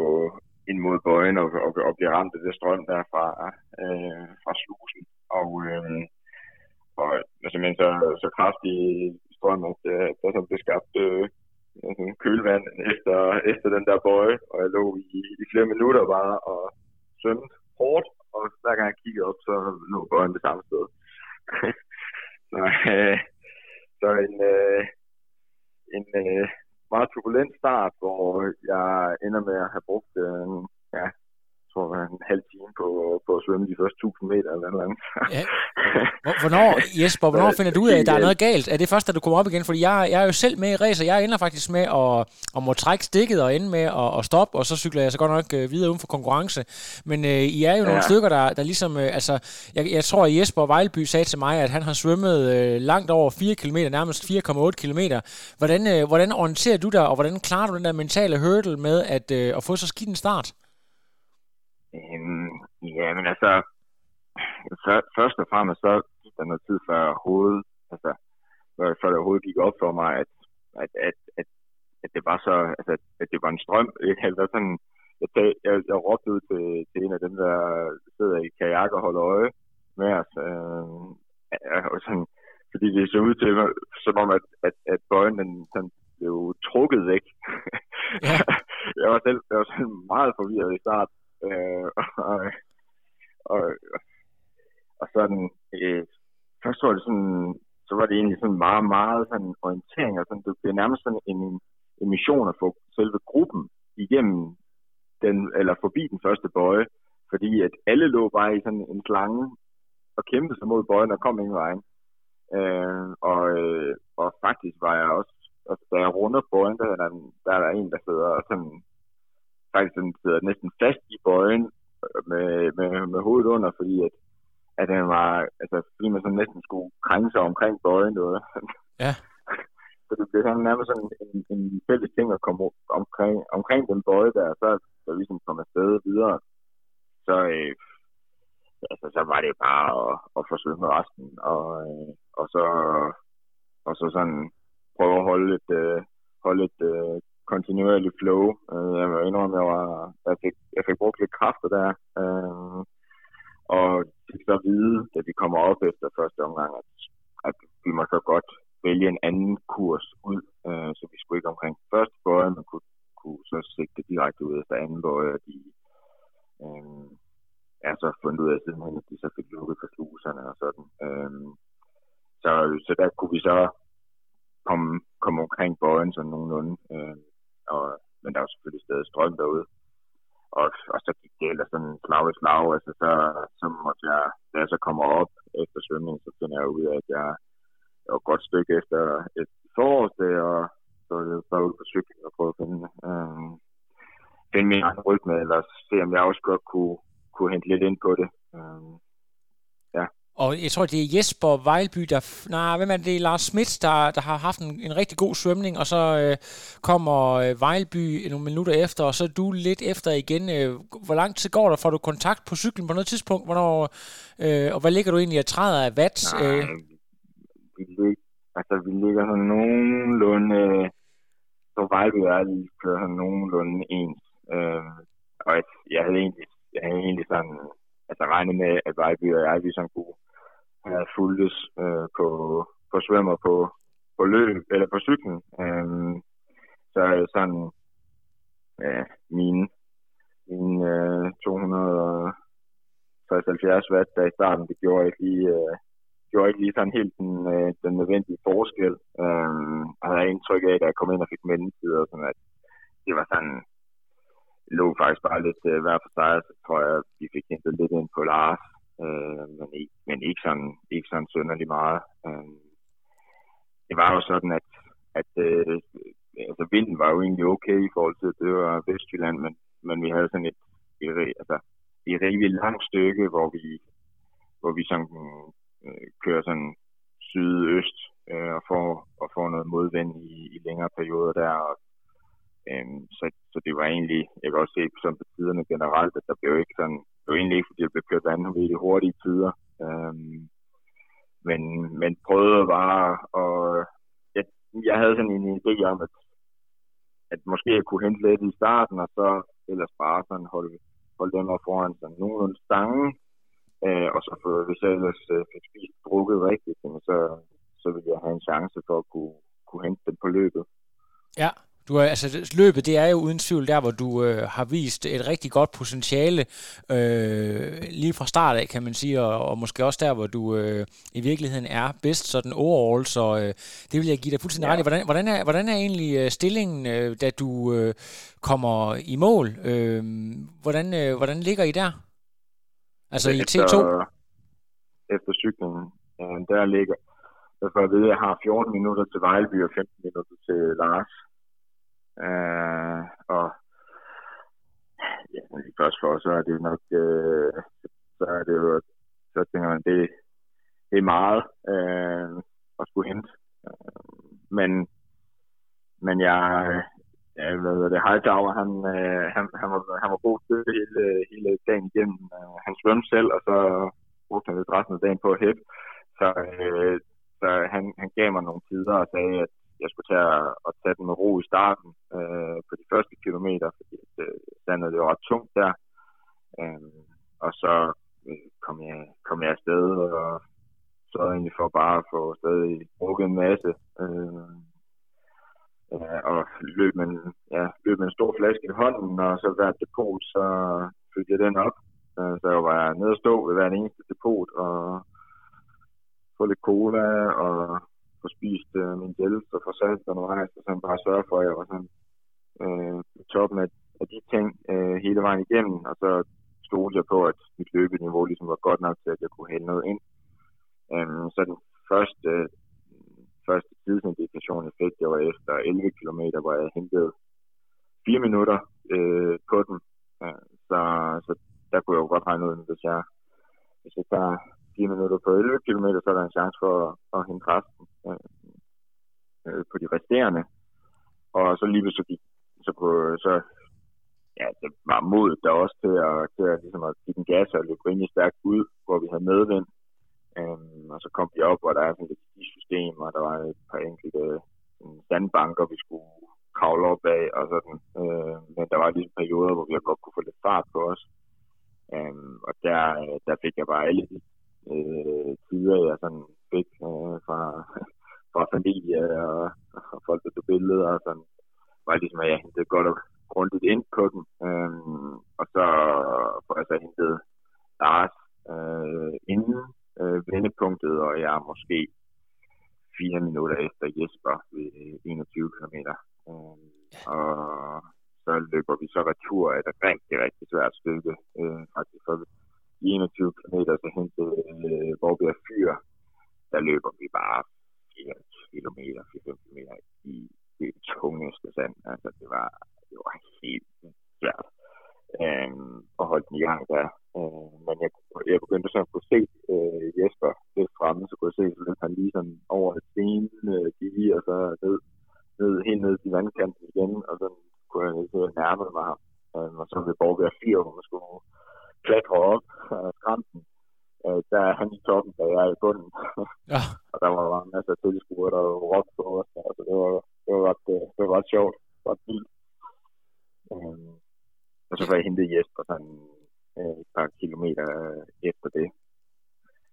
ind mod bøjen og, og, og bliver ramt af det strøm der fra, øh, fra slusen. Og, øh, og simpelthen så, så kraftig strøm, at øh, der som blev skabt øh, sådan kølvand efter, efter den der bøje, og jeg lå i, i flere minutter bare og svømte hårdt, og hver gang jeg kiggede op, så lå bøjen det samme sted. så, øh, så en, øh, en øh, meget turbulent start, hvor jeg ender med at have brugt øh, ja, jeg, en halv time på, på at svømme de første 1000 meter eller noget andet. ja. Hvornår, Jesper, hvornår finder du ud af, at der er noget galt? Er det først, da du kommer op igen? Fordi jeg, jeg er jo selv med i racer. Jeg ender faktisk med at, at må trække stikket og ende med at, at stoppe, og så cykler jeg så godt nok øh, videre uden for konkurrence. Men øh, I er jo ja. nogle stykker, der, der ligesom... Øh, altså, jeg, jeg tror, at Jesper Vejlby sagde til mig, at han har svømmet øh, langt over 4 km, nærmest 4,8 km. Hvordan, øh, hvordan orienterer du dig, og hvordan klarer du den der mentale hurdle med at, øh, at få så skidt en start? Øhm, ja, men altså, først og fremmest, så der noget tid før hovedet, altså, før det overhovedet gik op for mig, at, at, at, at, at det var så, altså, at det var en strøm. Jeg, var sådan, jeg, jeg, jeg, jeg råbte ud til, til en af dem, der sidder i kajak og holder øje med os. Øh, og sådan, fordi det så ud til, som om, at, at, at bøjen den, den blev trukket væk. Ja. jeg var selv jeg var selv meget forvirret i starten. Og, og, og sådan, øh, først var det sådan, så var det egentlig sådan meget, meget sådan orientering, og sådan, det blev nærmest sådan en, en mission at få selve gruppen igennem den, eller forbi den første bøje, fordi at alle lå bare i sådan en slange og kæmpede sig mod bøjen og kom ingen vejen. Øh, og, øh, og faktisk var jeg også, altså, da jeg runder bøjen, der der, der er der en, der sidder og sådan faktisk sådan sidder næsten fast i bøjen med, med, med hovedet under, fordi at, at den var, altså fordi man sådan næsten skulle krænge sig omkring bøjen. Noget. Ja. så det blev sådan nærmest sådan en, en fælles ting at komme omkring, omkring den bøje der, så vi ligesom kom afsted videre, så, øh, altså, så var det bare at, at forsøge med resten, og, øh, og så og så sådan prøve at holde et, øh, holde et øh, kontinuerlig flow. Øh, jeg var indrømme, jeg, var, jeg, fik, jeg fik brugt lidt kræfter der. Øh, og fik så at vide, da vi kommer op efter første omgang, at, at vi må så godt vælge en anden kurs ud, øh, så vi skulle ikke omkring første bøje, men kunne, kunne så sigte direkte ud efter anden bøje, og de øh, er så fundet ud af sidenhen, at de så fik lukket for sluserne og sådan. Øh, så, så der kunne vi så komme, komme omkring bøjen sådan nogenlunde, øh, og, men der var selvfølgelig stadig strøm derude. Og, og så gik det ellers sådan slag i slag, altså så, så måtte jeg, da jeg så kommer op efter svømningen, så finder jeg ud af, at jeg, jeg var et godt stykke efter et forårsdag, og så er det bare ud på cyklen og prøvede at finde, øh, finde min egen rytme, eller se om jeg også godt kunne, kunne hente lidt ind på det. Øh, ja og jeg tror, det er Jesper Vejlby, der... Nej, hvem er det? Det er Lars Schmidt, der, der har haft en, en rigtig god svømning, og så øh, kommer øh, Vejlby nogle minutter efter, og så er du lidt efter igen. Øh, hvor lang tid går der? Får du kontakt på cyklen på noget tidspunkt? Hvornår, øh, og hvad ligger du egentlig af træder af watt? Øh? vi, lig, altså, vi ligger sådan nogenlunde... Øh, så Vejlby er lige sådan nogenlunde ens. Øh, og jeg havde egentlig, jeg havde egentlig sådan altså regnet med, at Vejlby og jeg, vi sådan kunne Øh, have fuldtes øh, på, på svømmer på, på løb, eller på cyklen. Øh, så sådan ja, mine, mine øh, 260-70 watt der i starten, det gjorde ikke lige, øh, gjorde ikke lige sådan helt den, øh, den nødvendige forskel. Øh, jeg havde indtryk af, da jeg kom ind og fik mellemtid, og sådan, at det var sådan, lå faktisk bare lidt øh, hver for sig, så tror jeg, at vi fik hentet lidt ind på Lars, ikke, sådan, ikke sådan sønderlig meget. Øh, det var jo sådan, at, at øh, altså vinden var jo egentlig okay i forhold til, at det var Vestjylland, men, men vi havde sådan et, et, altså, et rigtig langt stykke, hvor vi, hvor vi sådan, øh, kører sådan sydøst øh, og, får, og får noget modvind i, i længere perioder der, og øh, så, så det var egentlig, jeg kan også se som på tiderne generelt, at der blev ikke sådan, det var egentlig ikke, fordi jeg blev kørt vanvittigt hurtige tider. Øhm, men, men prøvede bare, og jeg, jeg havde sådan en idé om, at, at måske jeg kunne hente lidt i starten, og så ellers bare sådan holde, holde dem op foran sådan nogenlunde stange, øh, og så for, hvis jeg ellers øh, fik spist drukket rigtigt, så, så ville jeg have en chance for at kunne, kunne hente dem på løbet. Ja, du er, altså, løbet, det er jo uden tvivl der, hvor du øh, har vist et rigtig godt potentiale øh, lige fra start af, kan man sige, og, og måske også der, hvor du øh, i virkeligheden er bedst sådan overall, så øh, det vil jeg give dig fuldstændig ja. ret i. Hvordan, hvordan, er, hvordan er egentlig øh, stillingen, øh, da du øh, kommer i mål? Øh, hvordan, øh, hvordan ligger I der? Altså efter, i T2? Efter cyklen, øh, der ligger, der får jeg at jeg har 14 minutter til Vejleby og 15 minutter til Lars. Øh, og ja, først for, så er det nok, øh, så er det jo, så tænker man, det, det er meget øh, at skulle hente. Øh, men, men jeg, ja, hvad hedder det, Hightower, han, øh, han, han, var, han var god til hele, hele dagen igennem. Øh, han svømte selv, og så brugte han lidt resten af dagen på at hæppe. Så, øh, så han, han gav mig nogle tider og sagde, at jeg skulle tage at tage den med ro i starten øh, på de første kilometer, fordi øh, sandet det var ret tungt der. Øh, og så øh, kom, jeg, kom jeg afsted og så egentlig for bare at få stadig brugt en masse. Øh, øh, og løb med, en, ja, løb med en stor flaske i hånden, og så hver depot, så fyldte jeg den op. Øh, så jeg var nede og stå ved hver eneste depot og få lidt cola og få spist øh, min gels og få salt undervejs, og sådan bare sørge for, at jeg var sådan øh, på toppen af, af de ting øh, hele vejen igennem, og så stod jeg på, at mit løbeniveau ligesom var godt nok til, at jeg kunne hælde noget ind. Øh, så den første, første tidsindikation, jeg fik, det var efter 11 km, hvor jeg hentede 4 minutter øh, på den. Øh, så, så der kunne jeg jo godt regne ud, hvis jeg, hvis jeg tager 4 minutter på 11 km, så er der en chance for at, at hente resten øh, på de resterende. Og så lige så, gik, så, på, så ja, det var mod der også til at, til at, ligesom at give den gas og løbe rimelig stærkt ud, hvor vi havde medvind. Øhm, og så kom vi op, hvor der er sådan et system, og der var et par enkelte øh, sandbanker, vi skulle kravle op af, og sådan. Øh, men der var ligesom perioder, hvor vi godt kunne få lidt fart på os. Øhm, og der, øh, der fik jeg bare alle de øh, tider, jeg sådan fik øh, fra, fra familie og, og folk, der tog billeder og sådan, var ligesom, at jeg hentede godt og grundigt ind på den. Øhm, og så får jeg så hentet Lars øh, inden øh, vendepunktet, og jeg er måske fire minutter efter Jesper ved 21 km. Øhm, og så løber vi så retur af et rigtig, rigtig svært stykke. Øh, faktisk for de 21 km så hen til øh, Vorbjerg Fyr, der løber vi bare 4 km, 4-5 km i det tungeste sand. Altså, det var, det var helt svært øh, at holde den i gang der. Øh, men jeg, jeg begyndte så at kunne se øh, Jesper lidt fremme, så kunne jeg se, at han lige sådan over et sten øh, gik og så ned, ned, helt ned til vandkanten igen, og så kunne jeg så nærme mig ham. Øh, og så ved Borgberg 4, hvor man skulle klatre op af skrænten. Øh, der er han i toppen, da jeg er i bunden. Ja. og der var bare masser af tilskuere, der råbte på os. Altså, det var, det var ret, øh, det var ret sjovt. Ret vildt. Øh, og så får jeg hentet Jesper sådan øh, et par kilometer efter det.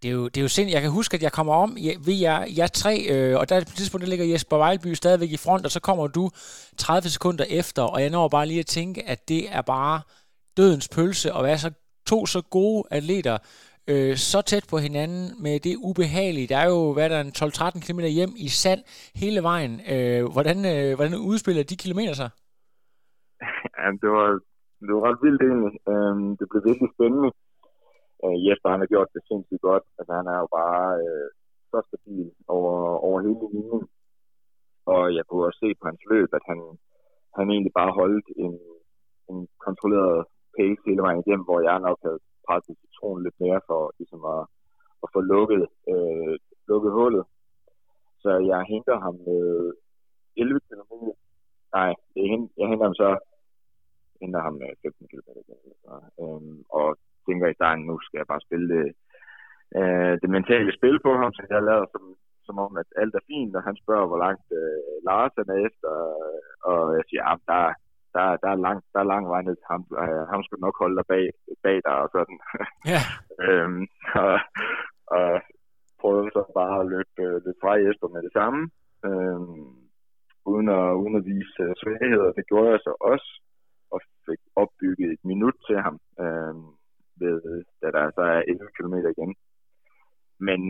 Det er, jo, det er jo sindssygt. Jeg kan huske, at jeg kommer om ved jer, jer tre, øh, og der på et tidspunkt der ligger Jesper Vejlby stadigvæk i front, og så kommer du 30 sekunder efter, og jeg når bare lige at tænke, at det er bare dødens pølse at være så to så gode atleter øh, så tæt på hinanden med det ubehagelige. Der er jo, hvad der er, 12-13 km hjem i sand hele vejen. Øh, hvordan, øh, hvordan udspiller de kilometer sig? Ja, det var, det var ret vildt egentlig. Øhm, det blev virkelig spændende. Øh, Jesper han har gjort det sindssygt godt. Altså, han er jo bare øh, så stabil over, over hele linjen. Og jeg kunne også se på hans løb, at han, han egentlig bare holdt en, en kontrolleret pace hele vejen igennem, hvor jeg nok havde presset citronen lidt mere for ligesom at, at få lukket, øh, lukket hullet. Så jeg henter ham med 11 km. Nej, jeg henter, jeg henter ham så henter ham med 15 km. Øh, og tænker i starten, nu skal jeg bare spille det, øh, det mentale spil på ham, så jeg lader som, som om, at alt er fint, og han spørger, hvor langt øh, Lars er efter, og jeg siger, ah, at der, der, der, er lang, der er lang vej ned til ham. Øh, ham skal nok holde dig bag, bag dig og sådan. Ja. øhm, og, og prøvede så bare at løbe øh, lidt fra Jesper med det samme. Øhm, uden, at, uden at vise øh, svagheder. Det gjorde jeg så også, og fik opbygget et minut til ham, øhm, ved, da der så er 11 km igen. Men,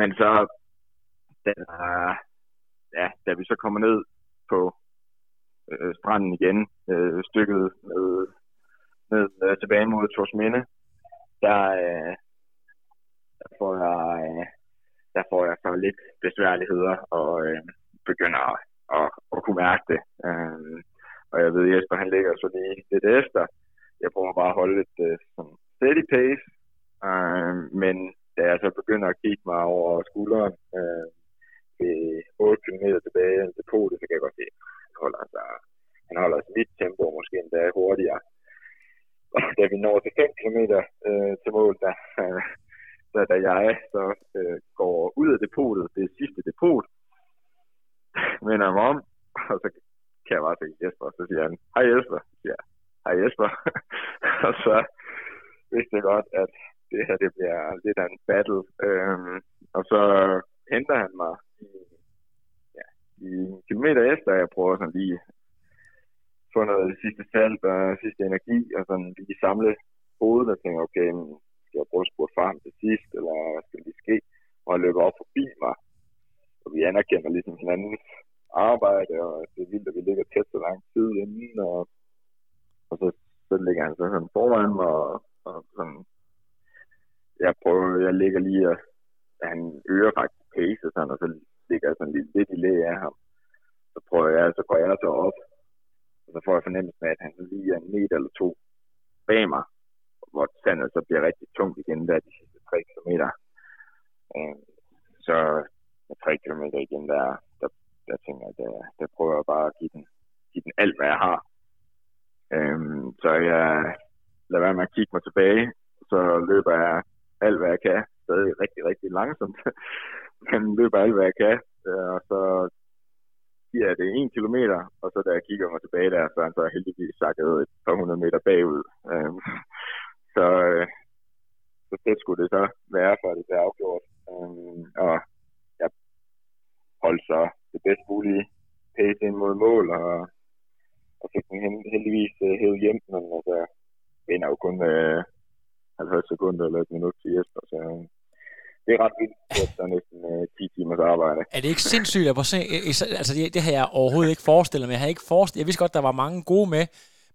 men så, da, ja, da vi så kommer ned på øh, stranden igen, øh, stykket med, ned øh, tilbage mod Torsminde, der, øh, der får jeg, øh, der får jeg så lidt besværligheder og øh, begynder at, at, at kunne mærke det. Øh, og jeg ved, Jesper han ligger så lige lidt efter. Jeg prøver bare at holde et øh, sådan steady pace, øh, men da jeg så begynder at kigge mig over skulderen øh, ved 8 km tilbage til depotet, så kan jeg godt se, at han holder sig, han holder sig mit tempo, måske endda hurtigere. Da vi når til 5 km øh, til mål, der, øh, der, da jeg så øh, går ud af depotet, det sidste depot, vender mig om, og så kan jeg bare se Jesper, og så siger han, hej Jesper, ja, hej Jesper. og så vidste jeg godt, at det her det bliver lidt af en battle. Øhm, og så henter han mig i, ja, i en kilometer efter, jeg prøver sådan lige få noget sidste salt og sidste energi, og sådan lige samle hovedet og tænke, okay, skal jeg prøve at spurgte frem til sidst, eller hvad skal det ske? Og han løber op forbi mig, og vi anerkender ligesom hinandens arbejde, og det er vildt, at vi ligger tæt så lang tid inden, og, og så, så ligger han så sådan foran mig, og, og sådan, jeg prøver, jeg ligger lige, og han øger faktisk pace, og sådan, og så ligger jeg sådan lidt, lidt i læge af ham. Så prøver jeg, så går jeg så op, og så får jeg fornemmelsen af, at han lige er en meter eller to bag mig, hvor sandet så bliver rigtig tungt igen der de sidste 3 km. Øh, så med 3 km igen, der, der, der tænker jeg, der, der prøver jeg bare at give den, give den alt, hvad jeg har. Øhm, så jeg lader være med at kigge mig tilbage, så løber jeg alt, hvad jeg kan, stadig rigtig, rigtig langsomt, men løber alt, hvad jeg kan, øh, og så giver jeg det en kilometer, og så da jeg kigger mig tilbage der, så er han så heldigvis sakket et par hundrede meter bagud. Øhm, så, øh, så det skulle det så være, for det bliver afgjort. Øhm, og jeg holdt så det bedst mulige pace ind mod mål, og, og fik den heldigvis øh, hævet hjem, men altså, vinder jo kun øh, 50 sekunder eller et minut til Jesper, så øh, det er ret vildt, at der er næsten uh, 10 timers arbejde. Er det ikke sindssygt at se? Altså, det, det har jeg overhovedet ikke forestillet mig. Jeg har ikke forestillet, jeg vidste godt, der var mange gode med,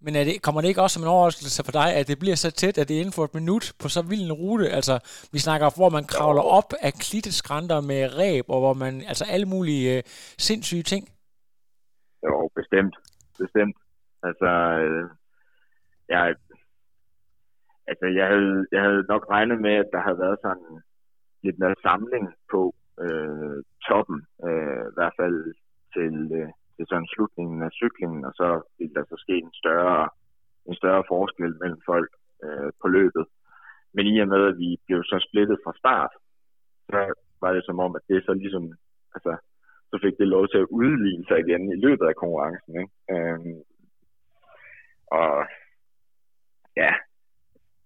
men er det, kommer det ikke også som en overraskelse for dig, at det bliver så tæt, at det er inden for et minut på så vild en rute? Altså, vi snakker, hvor man kravler op af klitteskrænter med ræb, og hvor man, altså alle mulige uh, sindssyge ting. Jo, bestemt. Bestemt. Altså, øh, jeg, altså jeg, havde, jeg havde nok regnet med, at der havde været sådan lidt mere samling på øh, toppen, øh, i hvert fald til, øh, til sådan slutningen af cyklingen, og så vil der så ske en større, en større forskel mellem folk øh, på løbet. Men i og med, at vi blev så splittet fra start, så var det som om, at det så ligesom, altså, så fik det lov til at udligne sig igen i løbet af konkurrencen. Ikke? Øhm, og ja,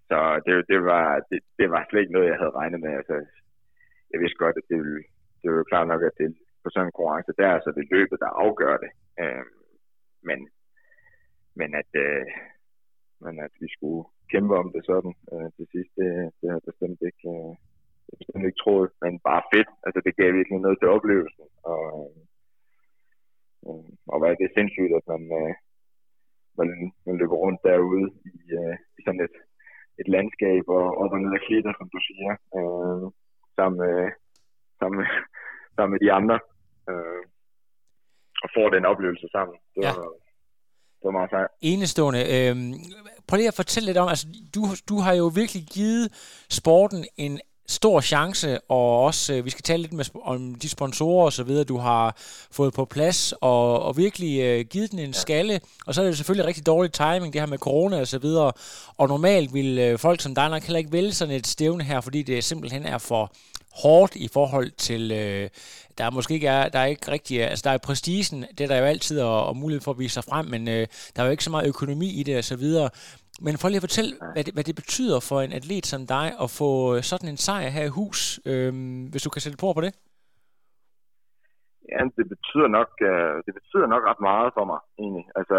så det, det, var, det, det var slet ikke noget, jeg havde regnet med. Altså, jeg vidste godt, at det ville, det var jo klart nok, at det på sådan en konkurrence der, så altså det løbet, der afgør det. Øh, men, men at, øh, men at vi skulle kæmpe om det sådan øh, til sidst, det, det har bestemt ikke, øh, det bestemt ikke troet, men bare fedt. Altså det gav virkelig noget til oplevelsen. Og, øh, øh og hvad er det sindssygt, at man, øh, man, man løber rundt derude i, øh, i sådan et, et landskab og op og ned af klitter, som du siger, øh, sammen, med, sammen, med, sammen med de andre, øh, og får den oplevelse sammen. Det Ja. var, det var meget sejt. Enestående. Øhm, prøv lige at fortælle lidt om, altså du, du har jo virkelig givet sporten en stor chance, og også, øh, vi skal tale lidt med, om de sponsorer og så videre, du har fået på plads, og, og virkelig øh, givet den en skalle, og så er det selvfølgelig rigtig dårlig timing, det her med corona og så videre, og normalt vil øh, folk som dig nok heller ikke vælge sådan et stævne her, fordi det simpelthen er for hårdt i forhold til, øh, der er måske ikke er, der er ikke rigtig, altså der er prestigen, det er der jo altid, og, og mulighed for at vise sig frem, men øh, der er jo ikke så meget økonomi i det og så videre. Men for lige at fortælle, hvad det, hvad det betyder for en atlet som dig at få sådan en sejr her i hus, øhm, hvis du kan sætte på på det. Ja, det betyder nok, øh, det betyder nok ret meget for mig, egentlig. Altså,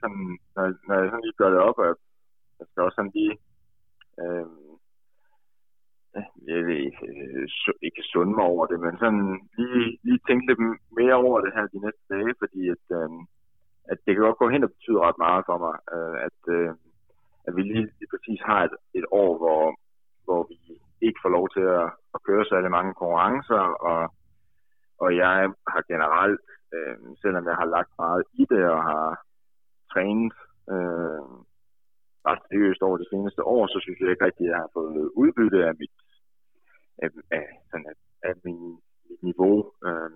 sådan, når, når jeg sådan lige gør det op, og jeg skal også sådan lige, øh, jeg ved ikke, øh, ikke sunde mig over det, men sådan lige, lige tænke lidt mere over det her de næste dage, fordi at, øh, at det kan godt gå hen og betyde ret meget for mig, øh, at, øh, at vi lige, lige præcis har et, et år, hvor, hvor vi ikke får lov til at, at køre særlig mange konkurrencer, og, og jeg har generelt, øh, selvom jeg har lagt meget i det og har trænet øh, ret seriøst over det seneste år, så synes jeg ikke rigtig, at jeg har fået udbytte af mit af, af, sådan af, af min, mit niveau. Øh,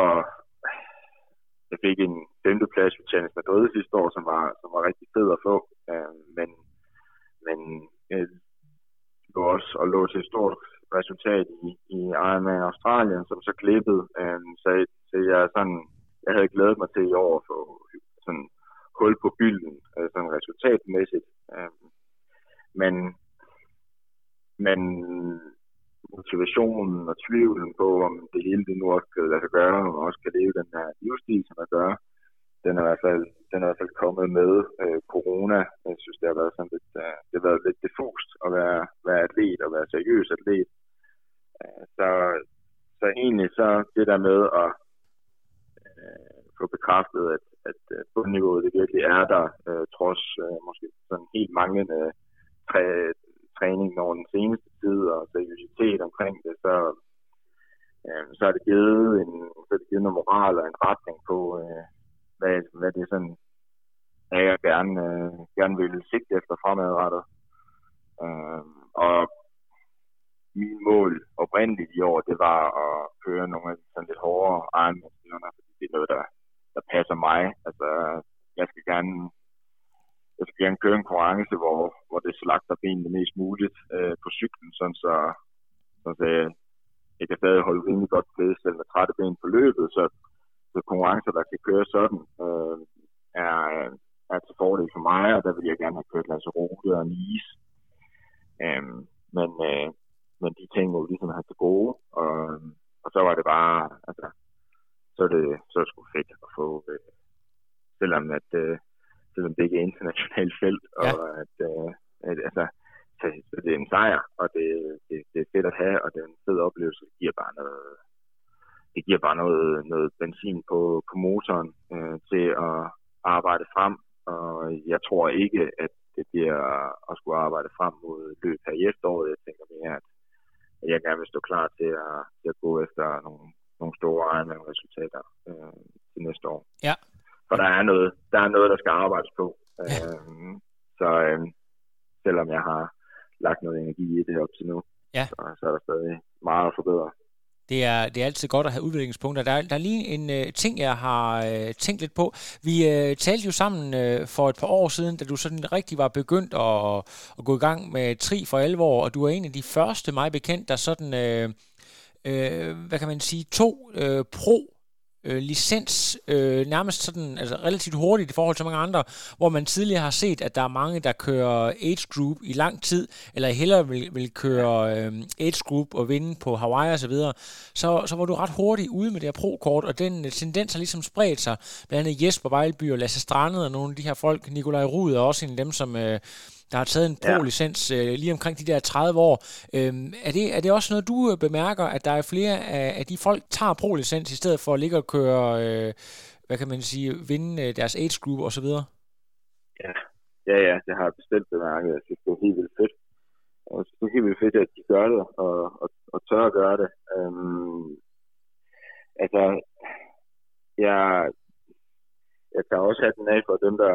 og jeg fik en femteplads ved Challenge Madrid sidste år, som var, som var rigtig fed at få. Øh, men men øh, lå også og lå til et stort resultat i, i Ironman Australien, som så klippede. Øh, så, så jeg, sådan, jeg havde glædet mig til i år at få sådan hul på bylden, øh, sådan resultatmæssigt. Øh, men, men motivationen og tvivlen på, om det hele det nu også kan lade sig gøre, og også kan leve den her livsstil, som jeg gør, den er i hvert fald, den er i hvert fald kommet med øh, corona. Jeg synes, det har været sådan lidt, øh, det har været lidt diffust at være, være atlet og være seriøs atlet. Øh, så, så egentlig så det der med at øh, få bekræftet, at, at øh, bundniveauet det virkelig er der, øh, trods øh, måske sådan helt manglende øh, træ, træning over den seneste tid og seriøsitet omkring det, så, øh, så har det givet en, så er det givet noget moral og en retning på, øh, hvad, hvad det sådan er, jeg gerne, øh, gerne vil sigte efter fremadrettet. Øh, og min mål oprindeligt i år, det var at køre nogle af de sådan lidt hårdere Ironman-stævner, fordi det er noget, der, der passer mig. Altså, jeg skal gerne jeg skal gerne køre en konkurrence, hvor, hvor det slagter benene mest muligt øh, på cyklen, sådan så, så jeg, jeg kan stadig holde rimelig godt ved selv med trætte ben på løbet, så, så konkurrencer, der kan køre sådan, øh, er, er til fordel for mig, og der vil jeg gerne have kørt Lanzarote og Nice. Øh, men, øh, men de ting må vi ligesom have til gode, og, og så var det bare, altså, så det, så er det sgu fedt at få, øh, selvom at, øh, selvom det ikke er internationalt felt, og ja. at, øh, at, altså, så det er en sejr, og det, det, det er fedt at have, og det er en fed oplevelse, det giver bare noget, det giver bare noget, noget benzin på, på motoren øh, til at arbejde frem, og jeg tror ikke, at det bliver at skulle arbejde frem mod løb her i efteråret. Jeg tænker mere, at jeg gerne vil stå klar til at, til at gå efter nogle, nogle store Ironman-resultater øh, til næste år. Ja. For der er noget, der er noget, der skal arbejdes på. Øh, så øh, selvom jeg har lagt noget energi i det op til nu, Ja. så, så er der stadig meget at forbedre. Det er, det er altid godt at have udviklingspunkter. Der der er lige en øh, ting, jeg har øh, tænkt lidt på. Vi øh, talte jo sammen øh, for et par år siden, da du sådan rigtig var begyndt at, at gå i gang med tri for alvor, og du er en af de første, mig bekendt, der sådan, øh, øh, hvad kan man sige, to øh, pro øh, licens øh, nærmest sådan altså relativt hurtigt i forhold til mange andre, hvor man tidligere har set, at der er mange, der kører age group i lang tid, eller hellere vil, vil køre øh, age group og vinde på Hawaii og så videre, så, så var du ret hurtigt ude med det her pro-kort, og den øh, tendens har ligesom spredt sig. Blandt andet Jesper Vejlby og Lasse Strandet og nogle af de her folk, Nikolaj Rud er også en af dem, som... Øh, der har taget en Ja. pro-licens øh, lige omkring de der 30 år. Øhm, er, det, er det også noget, du øh, bemærker, at der er flere af, af de folk, tager pro-licens i stedet for at ligge og køre, øh, hvad kan man sige, vinde øh, deres age group osv.? Ja, ja, ja, det har jeg bestemt bemærket. Jeg synes, det er helt vildt fedt. Jeg synes, det er helt vildt fedt, at de gør det, og, og, og tør at gøre det. Øhm, altså, jeg, jeg tager også hatten af for dem, der,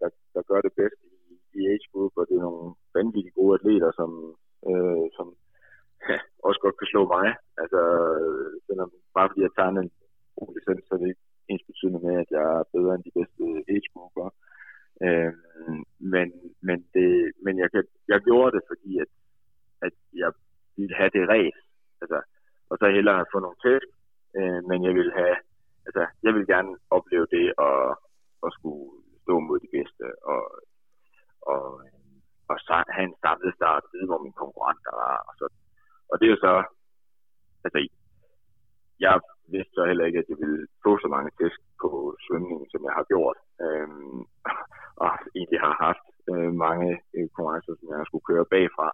der, der gør det bedst i, age group, og det er nogle vanvittigt gode atleter, som, øh, som ja, også godt kan slå mig. Altså, øh, selvom, bare fordi jeg tager en god licens, så er det ikke ens betydende med, at jeg er bedre end de bedste age grupper. Øh, men, men, det, men jeg, kan, jeg gjorde det, fordi at, at jeg ville have det ræs. Altså, og så hellere få nogle tæsk, øh, men jeg ville have, altså, jeg ville gerne opleve det og, og skulle stå mod de bedste og, og, øh, og sa- have en samlet start, vide hvor mine konkurrenter var. Og, så, og det er jo så, altså, jeg vidste så heller ikke, at jeg ville få så mange tæsk på svømningen, som jeg har gjort. Øhm, og egentlig har haft øh, mange øh, konkurrencer, som jeg skulle køre bagfra.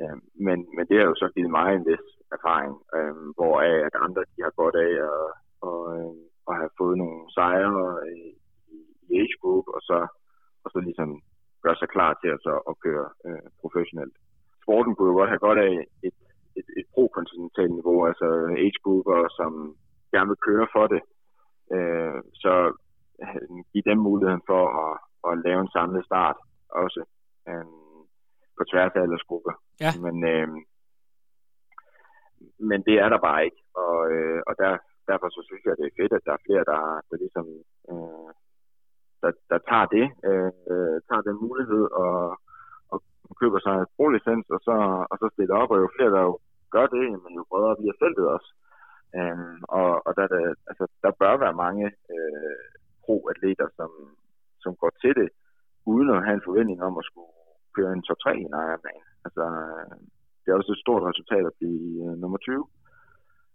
Øhm, men, men det har jo så givet mig en vis erfaring, øhm, hvor at andre de har godt af at, og, øh, at have fået nogle sejre øh, i, i age group, og så, og så ligesom gøre sig klar til at, så, at køre øh, professionelt. Sporten kunne jo godt have godt af et, et, et pro-kontinentalt niveau, altså age grupper, som gerne vil køre for det. Øh, så øh, give dem muligheden for at, at lave en samlet start også øh, på tværs af aldersgrupper. Ja. Men, øh, men det er der bare ikke, og, øh, og der, derfor så synes jeg, det er fedt, at der er flere, der, der ligesom øh, der, der tager det, øh, tager den mulighed og, og køber sig en pro-licens, og så, og så stiller op, og jo flere, der jo gør det, men jo bredere bliver feltet også. Øhm, og og der, der, altså, der bør være mange øh, pro-atleter, som, som går til det, uden at have en forventning om at skulle køre en top 3 i en Ironman. Altså, øh, det er også et stort resultat at blive øh, nummer 20,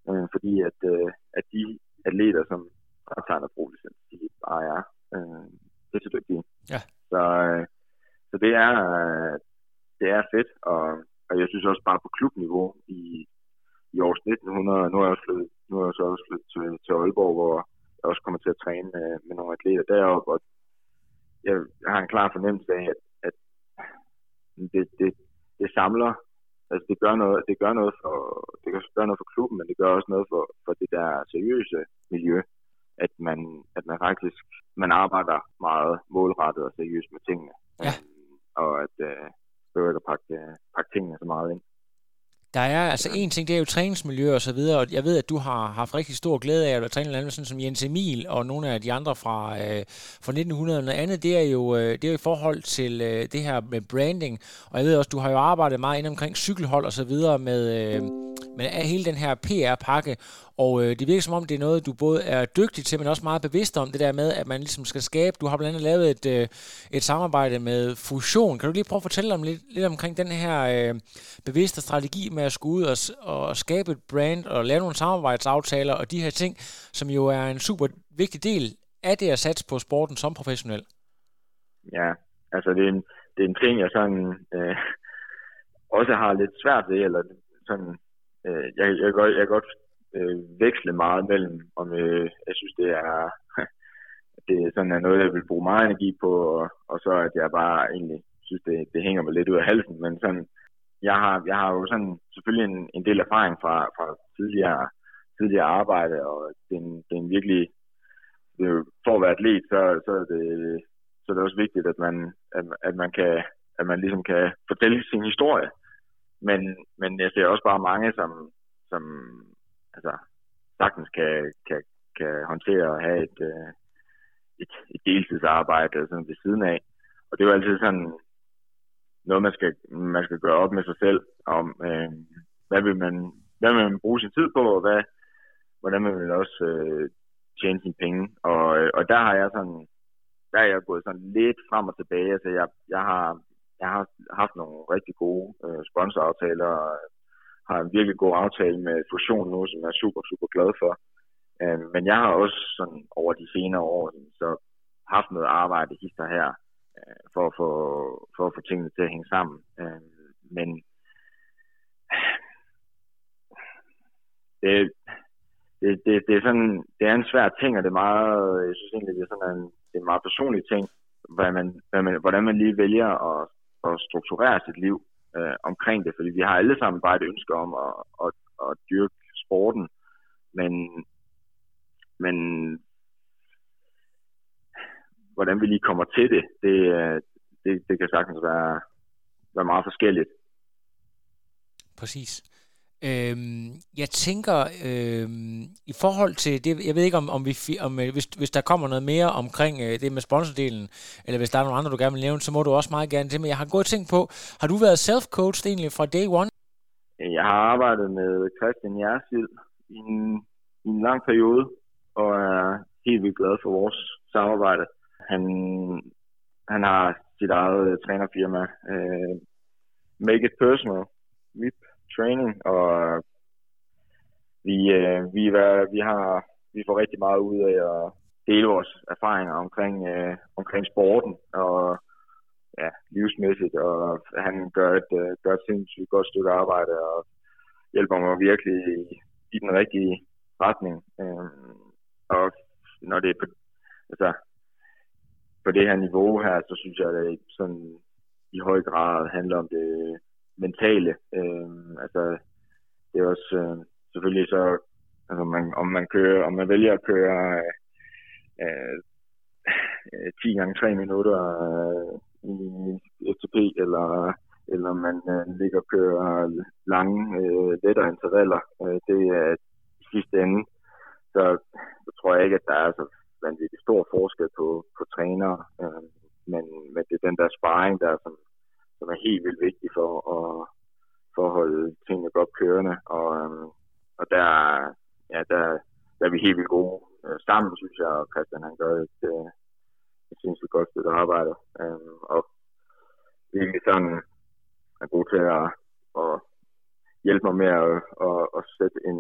øh, fordi at, øh, at de atleter, som tager pro-licens, de bare er øh, pissedygtige. Ja. Så, øh, så det er, øh, det er fedt, og, og jeg synes også bare på klubniveau i, i års 1900, nu er jeg, også flyttet, nu er jeg så også flyttet til, til Aalborg, hvor jeg også kommer til at træne med, med nogle atleter deroppe, og jeg, jeg har en klar fornemmelse af, at, at det, det, det samler, altså det gør noget, det gør noget for, det gør noget for klubben, men det gør også noget for, for det der seriøse miljø, at man, at man faktisk, man arbejder meget målrettet og seriøst med tingene. Ja. Øhm, og at øh, behøver ikke at pakke, øh, pakke tingene så meget ind. Der er altså en ting, det er jo træningsmiljø og så videre, og jeg ved, at du har haft rigtig stor glæde af at træne blandt andet sådan som Jens Emil og nogle af de andre fra, øh, fra 1900. Noget andet, det er jo, øh, det er jo i forhold til øh, det her med branding, og jeg ved også, du har jo arbejdet meget ind omkring cykelhold og så videre med, øh, med hele den her PR-pakke, og øh, det virker som om, det er noget, du både er dygtig til, men også meget bevidst om, det der med, at man ligesom skal skabe. Du har blandt andet lavet et, øh, et samarbejde med Fusion. Kan du lige prøve at fortælle om lidt, lidt omkring den her øh, bevidste strategi med at skulle ud og, og skabe et brand og lave nogle samarbejdsaftaler og de her ting, som jo er en super vigtig del af det at satse på sporten som professionel? Ja, altså det er en, det er en ting, jeg sådan øh, også har lidt svært ved, eller sådan, øh, jeg, jeg, jeg, jeg kan godt øh, veksle meget mellem, om øh, jeg synes, det er, det sådan er noget, jeg vil bruge meget energi på, og, og så at jeg bare egentlig synes, det, det hænger mig lidt ud af halsen, men sådan, jeg har, jeg har jo sådan selvfølgelig en, en del erfaring fra, fra tidligere, tidligere arbejde, og det er en, det er en virkelig, det er for at være atlet, så, så, er det, så er det også vigtigt, at man, at, at man kan, at man ligesom kan fortælle sin historie. Men, men jeg ser også bare mange, som, som altså, sagtens kan, kan, kan håndtere at have et, øh, et, et deltidsarbejde sådan ved siden af. Og det er jo altid sådan noget, man skal, man skal gøre op med sig selv, om øh, hvad, vil man, hvad vil man bruge sin tid på, og hvad, hvordan man vil også øh, tjene sine penge. Og, øh, og der har jeg sådan, der er jeg gået sådan lidt frem og tilbage. Altså jeg, jeg har, jeg har haft nogle rigtig gode øh, sponsoraftaler, og øh, har en virkelig god aftale med Fusion nu, som jeg er super, super glad for. Øh, men jeg har også sådan over de senere år så haft noget arbejde hister her, øh, for, at få, for at få tingene til at hænge sammen. Øh, men det, det, det, det, er sådan, det er en svær ting, og det er meget, jeg synes egentlig, det er sådan en, det er en meget personlig ting, hvad man, hvad man, hvordan man lige vælger at, at strukturere sit liv øh, omkring det, fordi vi har alle sammen bare et ønske om at, at, at dyrke sporten, men, men hvordan vi lige kommer til det, det, øh, det, det kan sagtens være, være meget forskelligt. Præcis. Øhm, jeg tænker, øhm, i forhold til det, jeg ved ikke om, om, vi, om øh, hvis, hvis der kommer noget mere omkring øh, det med sponsordelen, eller hvis der er nogle andre, du gerne vil nævne, så må du også meget gerne til, men jeg har gået tænkt på, har du været self-coached egentlig fra day one? Jeg har arbejdet med Christian Jersild i en, i en lang periode, og er helt vildt glad for vores samarbejde. Han, han har sit eget øh, trænerfirma, øh, Make It Personal, VIP træning, og øh, vi, øh, vi, er, vi, har, vi får rigtig meget ud af at dele vores erfaringer omkring, øh, omkring sporten og ja, livsmæssigt, og han gør et, øh, gør et sindssygt godt stykke arbejde og hjælper mig virkelig i, i den rigtige retning. Øh, og når det er på, altså, på det her niveau her, så synes jeg, at det sådan i høj grad handler om det mentale. Øh, altså, det er også øh, selvfølgelig så, altså man, om man kører, om man vælger at køre øh, øh 10 gange 3 minutter øh, i FTP, eller, eller man øh, ligger og kører lange, øh, lettere intervaller. Øh, det er i sidste ende. Så, så tror jeg ikke, at der er så vanvittigt stor forskel på, på trænere, øh, men, men det er den der sparring der, som, som er helt vildt vigtig for at, for at holde tingene godt kørende, og, øhm, og der, ja, der, der er vi helt vildt gode øh, sammen, synes jeg, og Christian han gør et, øh, et sindssygt godt stykke arbejde, øh, og virkelig sådan er god til at, at hjælpe mig med at, at, at sætte en,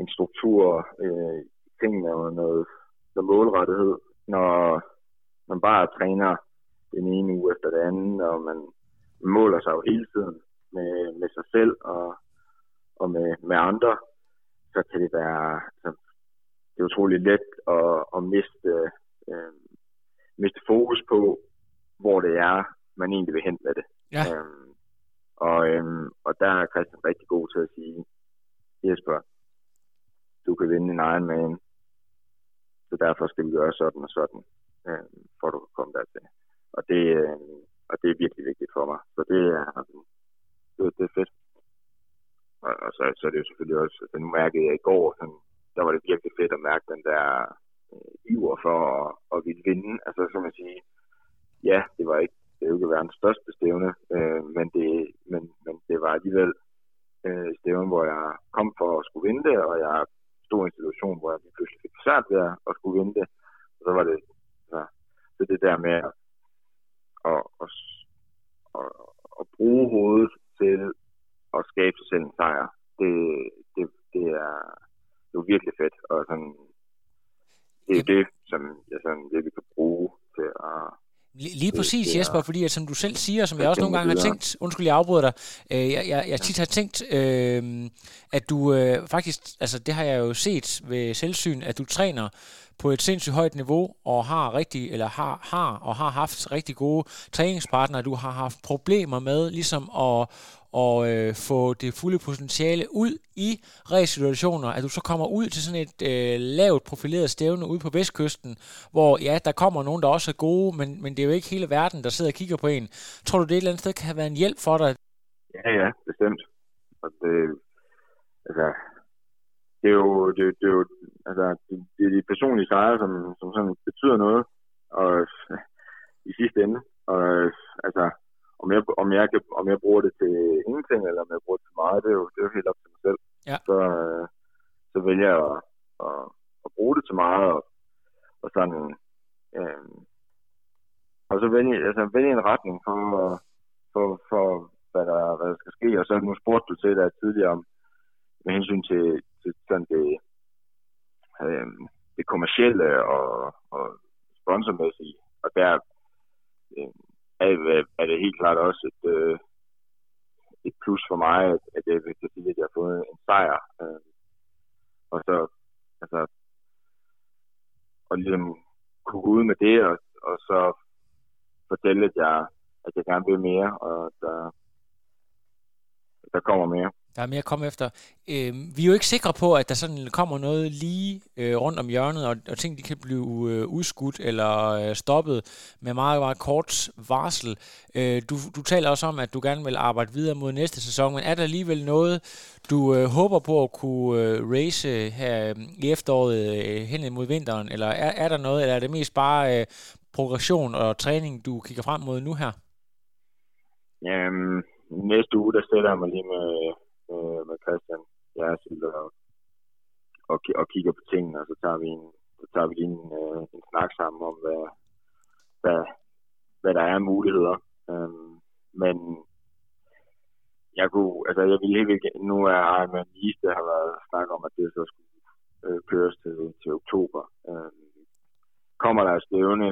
en struktur øh, i tingene og noget noget målrettighed, når man bare træner den ene uge efter den anden, og man måler sig jo hele tiden med, med sig selv og, og med, med andre, så kan det være så det er utrolig let at, at miste, øh, miste fokus på, hvor det er, man egentlig vil hen med det. Ja. Øhm, og, øhm, og der er Christian rigtig god til at sige, Jesper, du kan vinde en Ironman, så derfor skal vi gøre sådan og sådan, øh, for at du kan komme dertil. Og det, øh, og det er virkelig vigtigt for mig. Så det er, det, det er fedt. Og, og så, så er det jo selvfølgelig også, altså nu mærkede jeg i går, sådan, der var det virkelig fedt at mærke den der øh, iver for at, at ville vinde. Altså så man sige, ja, det var ikke, det er jo ikke verdens største stævne, øh, men, det, men, men det var alligevel øh, stævne, hvor jeg kom for at skulle vinde det, og jeg stod i en situation, hvor jeg pludselig fik svært ved at skulle vinde det. Og så var det, så, så det der med at, at, at, at, at bruge hovedet til at skabe sig selv en sejr, det, det, det, er, det er virkelig fedt. Og sådan, det er det, som jeg sådan det, vi kan bruge til at Lige, præcis, det er- Jesper, fordi at, som du selv siger, som det jeg også nogle gange har tænkt, undskyld, jeg afbryder dig, øh, jeg, jeg, jeg tit har tænkt, øh, at du øh, faktisk, altså det har jeg jo set ved selvsyn, at du træner på et sindssygt højt niveau, og har rigtig, eller har, har og har haft rigtig gode træningspartnere, du har haft problemer med, ligesom at, og øh, få det fulde potentiale ud i race-situationer, at du så kommer ud til sådan et øh, lavt profileret stævne ude på vestkysten, hvor ja, der kommer nogen, der også er gode, men, men det er jo ikke hele verden, der sidder og kigger på en. Tror du, det et eller andet sted kan have været en hjælp for dig? Ja, ja, bestemt. Og det, altså, det er jo, det, det er jo, altså, det, det er de personlige sejre, som, som sådan betyder noget, og øh, i sidste ende, og øh, altså, om jeg, om jeg, kan, om jeg bruger det til ingenting, eller om jeg bruger det til meget, det er jo, det er jo helt op til mig selv. Ja. Så, øh, så vælger jeg at, at, at bruge det til meget, og, og sådan, øh, og så vælge, altså, vælge en retning for, for, for hvad, der, hvad der skal ske. Og så nu spurgte du til dig tidligere om, med hensyn til, til sådan det, øh, det kommercielle og, og sponsormæssige. Og der øh, er, er det helt klart også et, øh, et plus for mig, at, at jeg kan sige, at jeg har fået en sejr. Øh, og så altså, og ligesom kunne gå ud med det, og, og så fortælle, at jeg, at jeg gerne vil mere, og der, der kommer mere. Der er mere at komme efter. Øh, vi er jo ikke sikre på, at der sådan kommer noget lige øh, rundt om hjørnet, og, og ting de kan blive øh, udskudt eller øh, stoppet med meget, meget kort varsel. Øh, du, du taler også om, at du gerne vil arbejde videre mod næste sæson, men er der alligevel noget, du øh, håber på at kunne øh, race her øh, i efteråret øh, hen mod vinteren, eller er, er der noget, eller er det mest bare øh, progression og træning, du kigger frem mod nu her? Jamen, næste uge, der sætter jeg mig lige med, øh, med Christian Jersil og, og, og kigger på tingene, og så tager vi en, så tager vi lige en, øh, en snak sammen om, hvad, hvad, hvad der er af muligheder. Øhm, men jeg kunne, altså jeg ville helt vildt, nu er Ironman East, der har været snak om, at det så skulle øh, køres til, til oktober. Øhm, kommer der et stævne,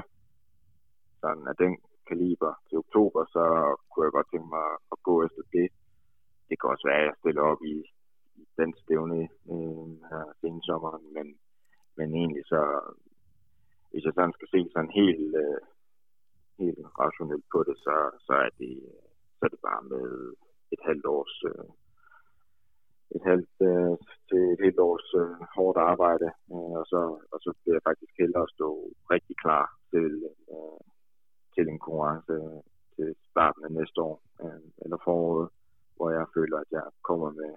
sådan af den kaliber til oktober, så kunne jeg godt tænke mig at gå efter det. Det kan også være, at jeg stiller op i, i den stævne øh, her sensommeren, men, men egentlig så, hvis jeg sådan skal se sådan helt, øh, helt rationelt på det, så, så, er det, så er det bare med et halvt års øh, et halvt øh, til et helt års øh, hårdt arbejde, øh, og, så, og så bliver jeg faktisk hellere at stå rigtig klar til, øh, til en konkurrence øh, til starten af næste år, øh, eller foråret, hvor jeg føler, at jeg kommer med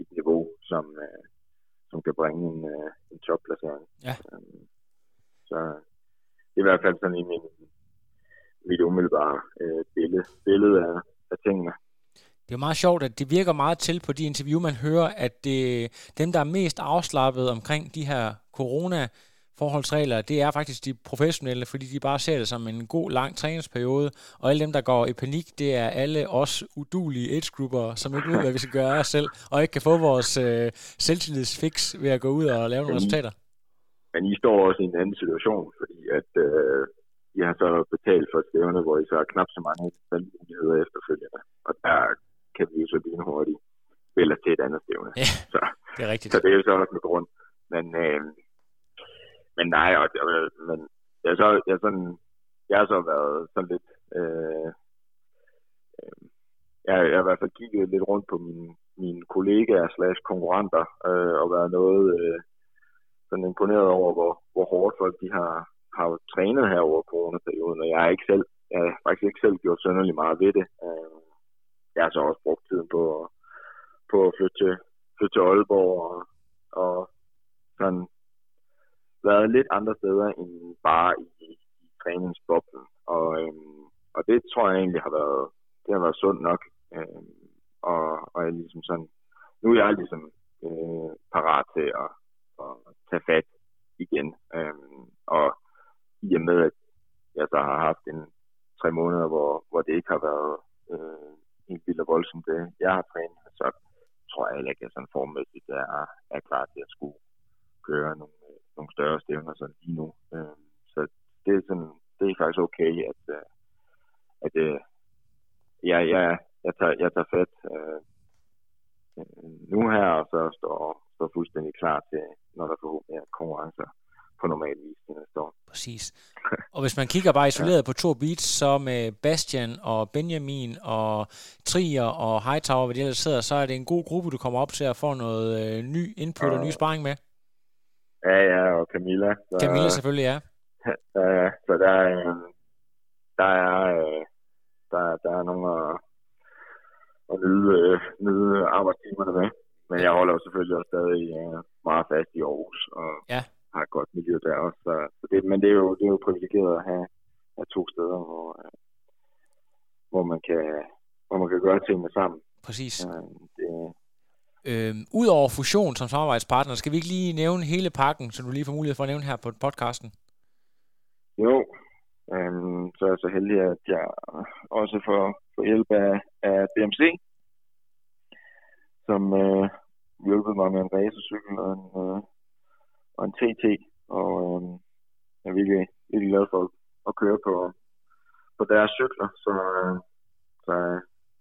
et niveau, som, øh, som kan bringe en, øh, en topplacering. Ja. Øh, så det er i hvert fald sådan i min, mit umiddelbare øh, billede, billede af, af tingene. Det er meget sjovt, at det virker meget til på de interview, man hører, at det, dem, der er mest afslappet omkring de her corona forholdsregler, det er faktisk de professionelle, fordi de bare ser det som en god, lang træningsperiode, og alle dem, der går i panik, det er alle os udulige age-grupper, som ikke ved, hvad vi skal gøre os selv, og ikke kan få vores øh, selvtillidsfix ved at gå ud og lave nogle resultater. Men I står også i en anden situation, fordi at øh, I har så betalt for stævne, hvor I så har knap så mange valgmuligheder efterfølgende. Og der kan vi jo så lynhurtigt vælge til et andet stævne. Ja, Så, det er rigtigt. så det er jo så også med grund. Men, øh, men nej, og, og, men jeg så, jeg sådan, jeg har så været sådan lidt, øh, øh, jeg, jeg har i hvert fald kigget lidt rundt på mine, mine kollegaer slash konkurrenter, øh, og været noget øh, sådan imponeret over, hvor, hvor hårdt folk de har, har trænet her over coronaperioden, og jeg har ikke selv, jeg har faktisk ikke selv gjort sønderlig meget ved det. Øh, jeg har så også brugt tiden på, på at flytte til, flytte til Aalborg og, og sådan været lidt andre steder end bare i, i træningsboblen. Og, øhm, og det tror jeg egentlig har været, det har været sundt nok. Øhm, og, og jeg ligesom sådan, nu er jeg ligesom øh, parat til at, at tage fat igen. Øhm, og i og med, at jeg så har haft en tre måneder, hvor, hvor det ikke har været øh, helt vildt og voldsomt det, jeg har trænet, så tror jeg heller ikke, at jeg sådan formmæssigt er, er klar til at skulle køre nogle, øh, nogle større stævner sådan lige nu. Øh, så det er faktisk okay, at, øh, at øh, ja, jeg, jeg, tager, jeg tager fat øh, nu her, og så står, står fuldstændig klar til, når der forhåbentlig er konkurrencer på normal vis til næste år. Præcis. Og hvis man kigger bare isoleret ja. på to beats, så med Bastian og Benjamin og Trier og Hightower, hvad de ellers sidder, så er det en god gruppe, du kommer op til at få noget øh, ny input ja. og ny sparring med. Ja, ja, og Camilla. Så, Camilla selvfølgelig. Ja, så der er, der er, øh, der, der er nogle at, at nyde, øh, nyde arbejdstimerne med. Men jeg holder jo selvfølgelig også stadig øh, meget fast i Aarhus, og ja. har et godt miljø der også. Så, så det, men det er, jo, det er jo privilegeret at have, have to steder, hvor, hvor, man kan, hvor man kan gøre tingene sammen. Præcis. Det, Øhm, Udover fusion som samarbejdspartner, skal vi ikke lige nævne hele pakken, som du lige får mulighed for at nævne her på podcasten? Jo, øhm, så er jeg så heldig, at jeg også får, får hjælp af, af BMC, som øh, hjælpede mig med en racercykel og en, øh, og en TT, og øh, jeg er virkelig, virkelig glad for at køre på, på deres cykler, så, øh, så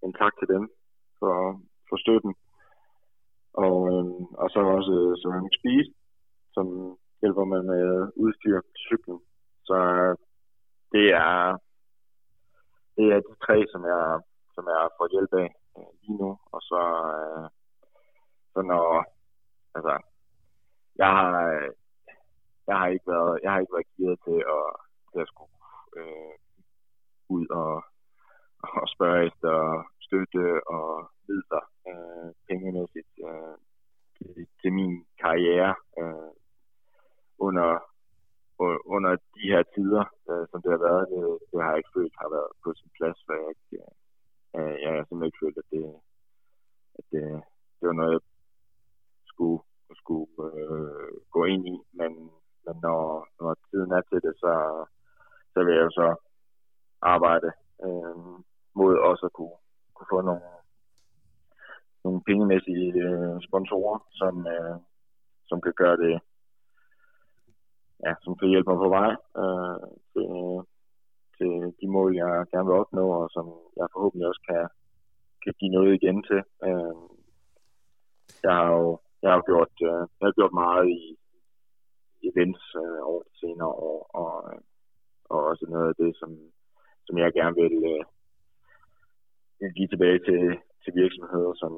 en tak til dem for, for støtten. Og, øh, og så også øh, Ceramic Speed, som hjælper mig med udstyr til cyklen. Så øh, det er, det er de tre, som jeg, som jeg får hjælp af øh, lige nu. Og så, øh, så når, altså, jeg har, øh, jeg har ikke været, jeg har ikke været gearet til at, til at skulle øh, ud og, og spørge efter støtte og midler øh, pengemæssigt øh, til, til min karriere øh, under, under de her tider, øh, som det har været. Det, det har jeg ikke følt har været på sin plads, for jeg, ikke, øh, jeg har simpelthen ikke følt, at det, at det, det var noget, jeg skulle, skulle øh, gå ind i. Men, men når, når tiden er til det, så, så vil jeg jo så arbejde øh, mod også at kunne, kunne få nogle nogle pengemæssige øh, sponsorer, som, øh, som kan gøre det, ja, som kan hjælpe mig på vej øh, til, til de mål, jeg gerne vil opnå, og som jeg forhåbentlig også kan, kan give noget igen til. Øh, jeg har jo jeg har gjort, øh, jeg har gjort meget i events øh, over de senere år, og, og også noget af det, som, som jeg gerne vil, øh, vil give tilbage til, til virksomheder, som,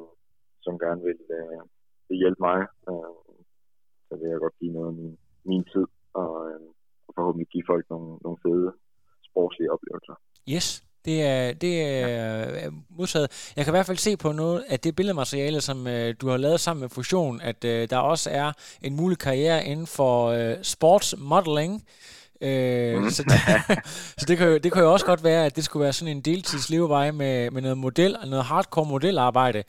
som gerne vil, øh, vil hjælpe mig. Øh, så vil jeg godt give noget af min, min tid, og, øh, og forhåbentlig give folk nogle, nogle fede sportslige oplevelser. Yes, det er, det er ja. modtaget. Jeg kan i hvert fald se på noget af det billedmateriale, som øh, du har lavet sammen med Fusion, at øh, der også er en mulig karriere inden for øh, sportsmodeling. Øh, mm. så, det, så det, kan jo, det kan jo også godt være, at det skulle være sådan en deltidsleveveje med, med noget model, noget hardcore modelarbejde.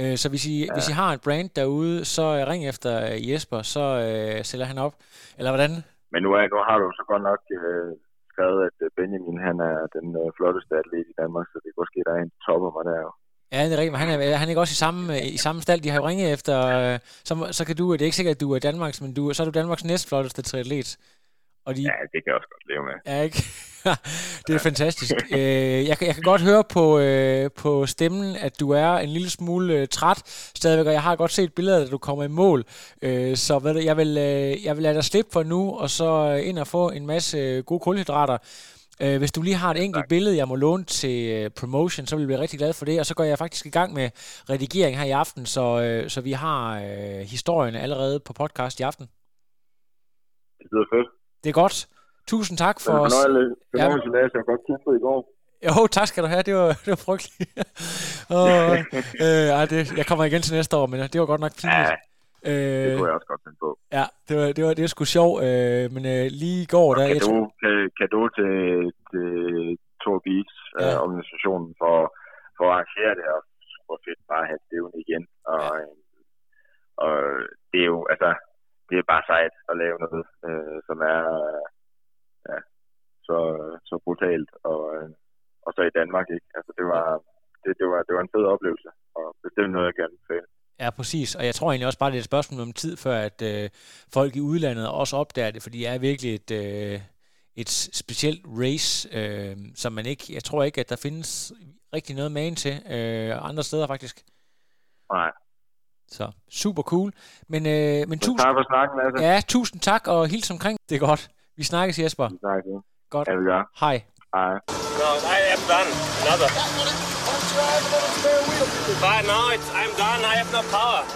Øh, så hvis I, ja. hvis I har et brand derude, så ring efter Jesper, så øh, sælger han op. Eller hvordan? Men nu, er, nu har du så godt nok øh, skrevet, at Benjamin han er den øh, flotteste atlet i Danmark, så det kan måske, der er en topper mig der jo. Ja, det er rigtigt, men han er, han er ikke også i samme, i samme stald. De har jo ringet efter, øh, så, så kan du, det er ikke sikkert, at du er Danmarks, men du, så er du Danmarks næstflotteste triatlet. Og de... Ja, det kan jeg også godt leve med. Ja, ikke? det er ja. fantastisk. øh, jeg, kan, jeg kan godt høre på, øh, på stemmen, at du er en lille smule øh, træt stadigvæk, og jeg har godt set billeder, da du kommer i mål. Øh, så ved du, jeg, vil, øh, jeg vil lade dig slippe for nu, og så øh, ind og få en masse øh, gode kulhydrater. Øh, hvis du lige har et enkelt tak. billede, jeg må låne til øh, promotion, så vil jeg blive rigtig glad for det. Og så går jeg faktisk i gang med redigering her i aften, så, øh, så vi har øh, historien allerede på podcast i aften. Det lyder fedt. Det er godt. Tusind tak for... os. Det ja. jeg godt kigge på i går. Jo, tak skal du have. Det var, det var frygteligt. og, øh, ej, det, jeg kommer igen til næste år, men det var godt nok pinligt. Ja, øh, det kunne jeg også godt finde på. Ja, det var, det var, det var sgu sjovt, øh, men øh, lige i går... Der, kado, jeg kado til, til Tour Beats, ja. øh, organisationen, for, for at arrangere det, og super fedt bare at have det igen. Og, ja. øh, og det er jo, altså, det er bare sejt at lave noget, øh, som er ja, så, så brutalt. Og, øh, og så i Danmark, ikke? Altså, det var, det, det, var, det var en fed oplevelse, og bestemt noget, jeg gerne vil Ja, præcis. Og jeg tror egentlig også bare, det er et spørgsmål om tid, før at øh, folk i udlandet også opdager det, fordi det er virkelig et, øh, et specielt race, øh, som man ikke, jeg tror ikke, at der findes rigtig noget magen til øh, andre steder faktisk. Nej. Så super cool. Men, øh, men tusind, Tak for snakken, altså. ja, tusind tak og hils omkring. Det er godt. Vi snakkes, Jesper. Tak. ja. Godt. Ja, vi gør. Hej. Hej. No, I am done. Another. But no, it's, I'm done. I have no power.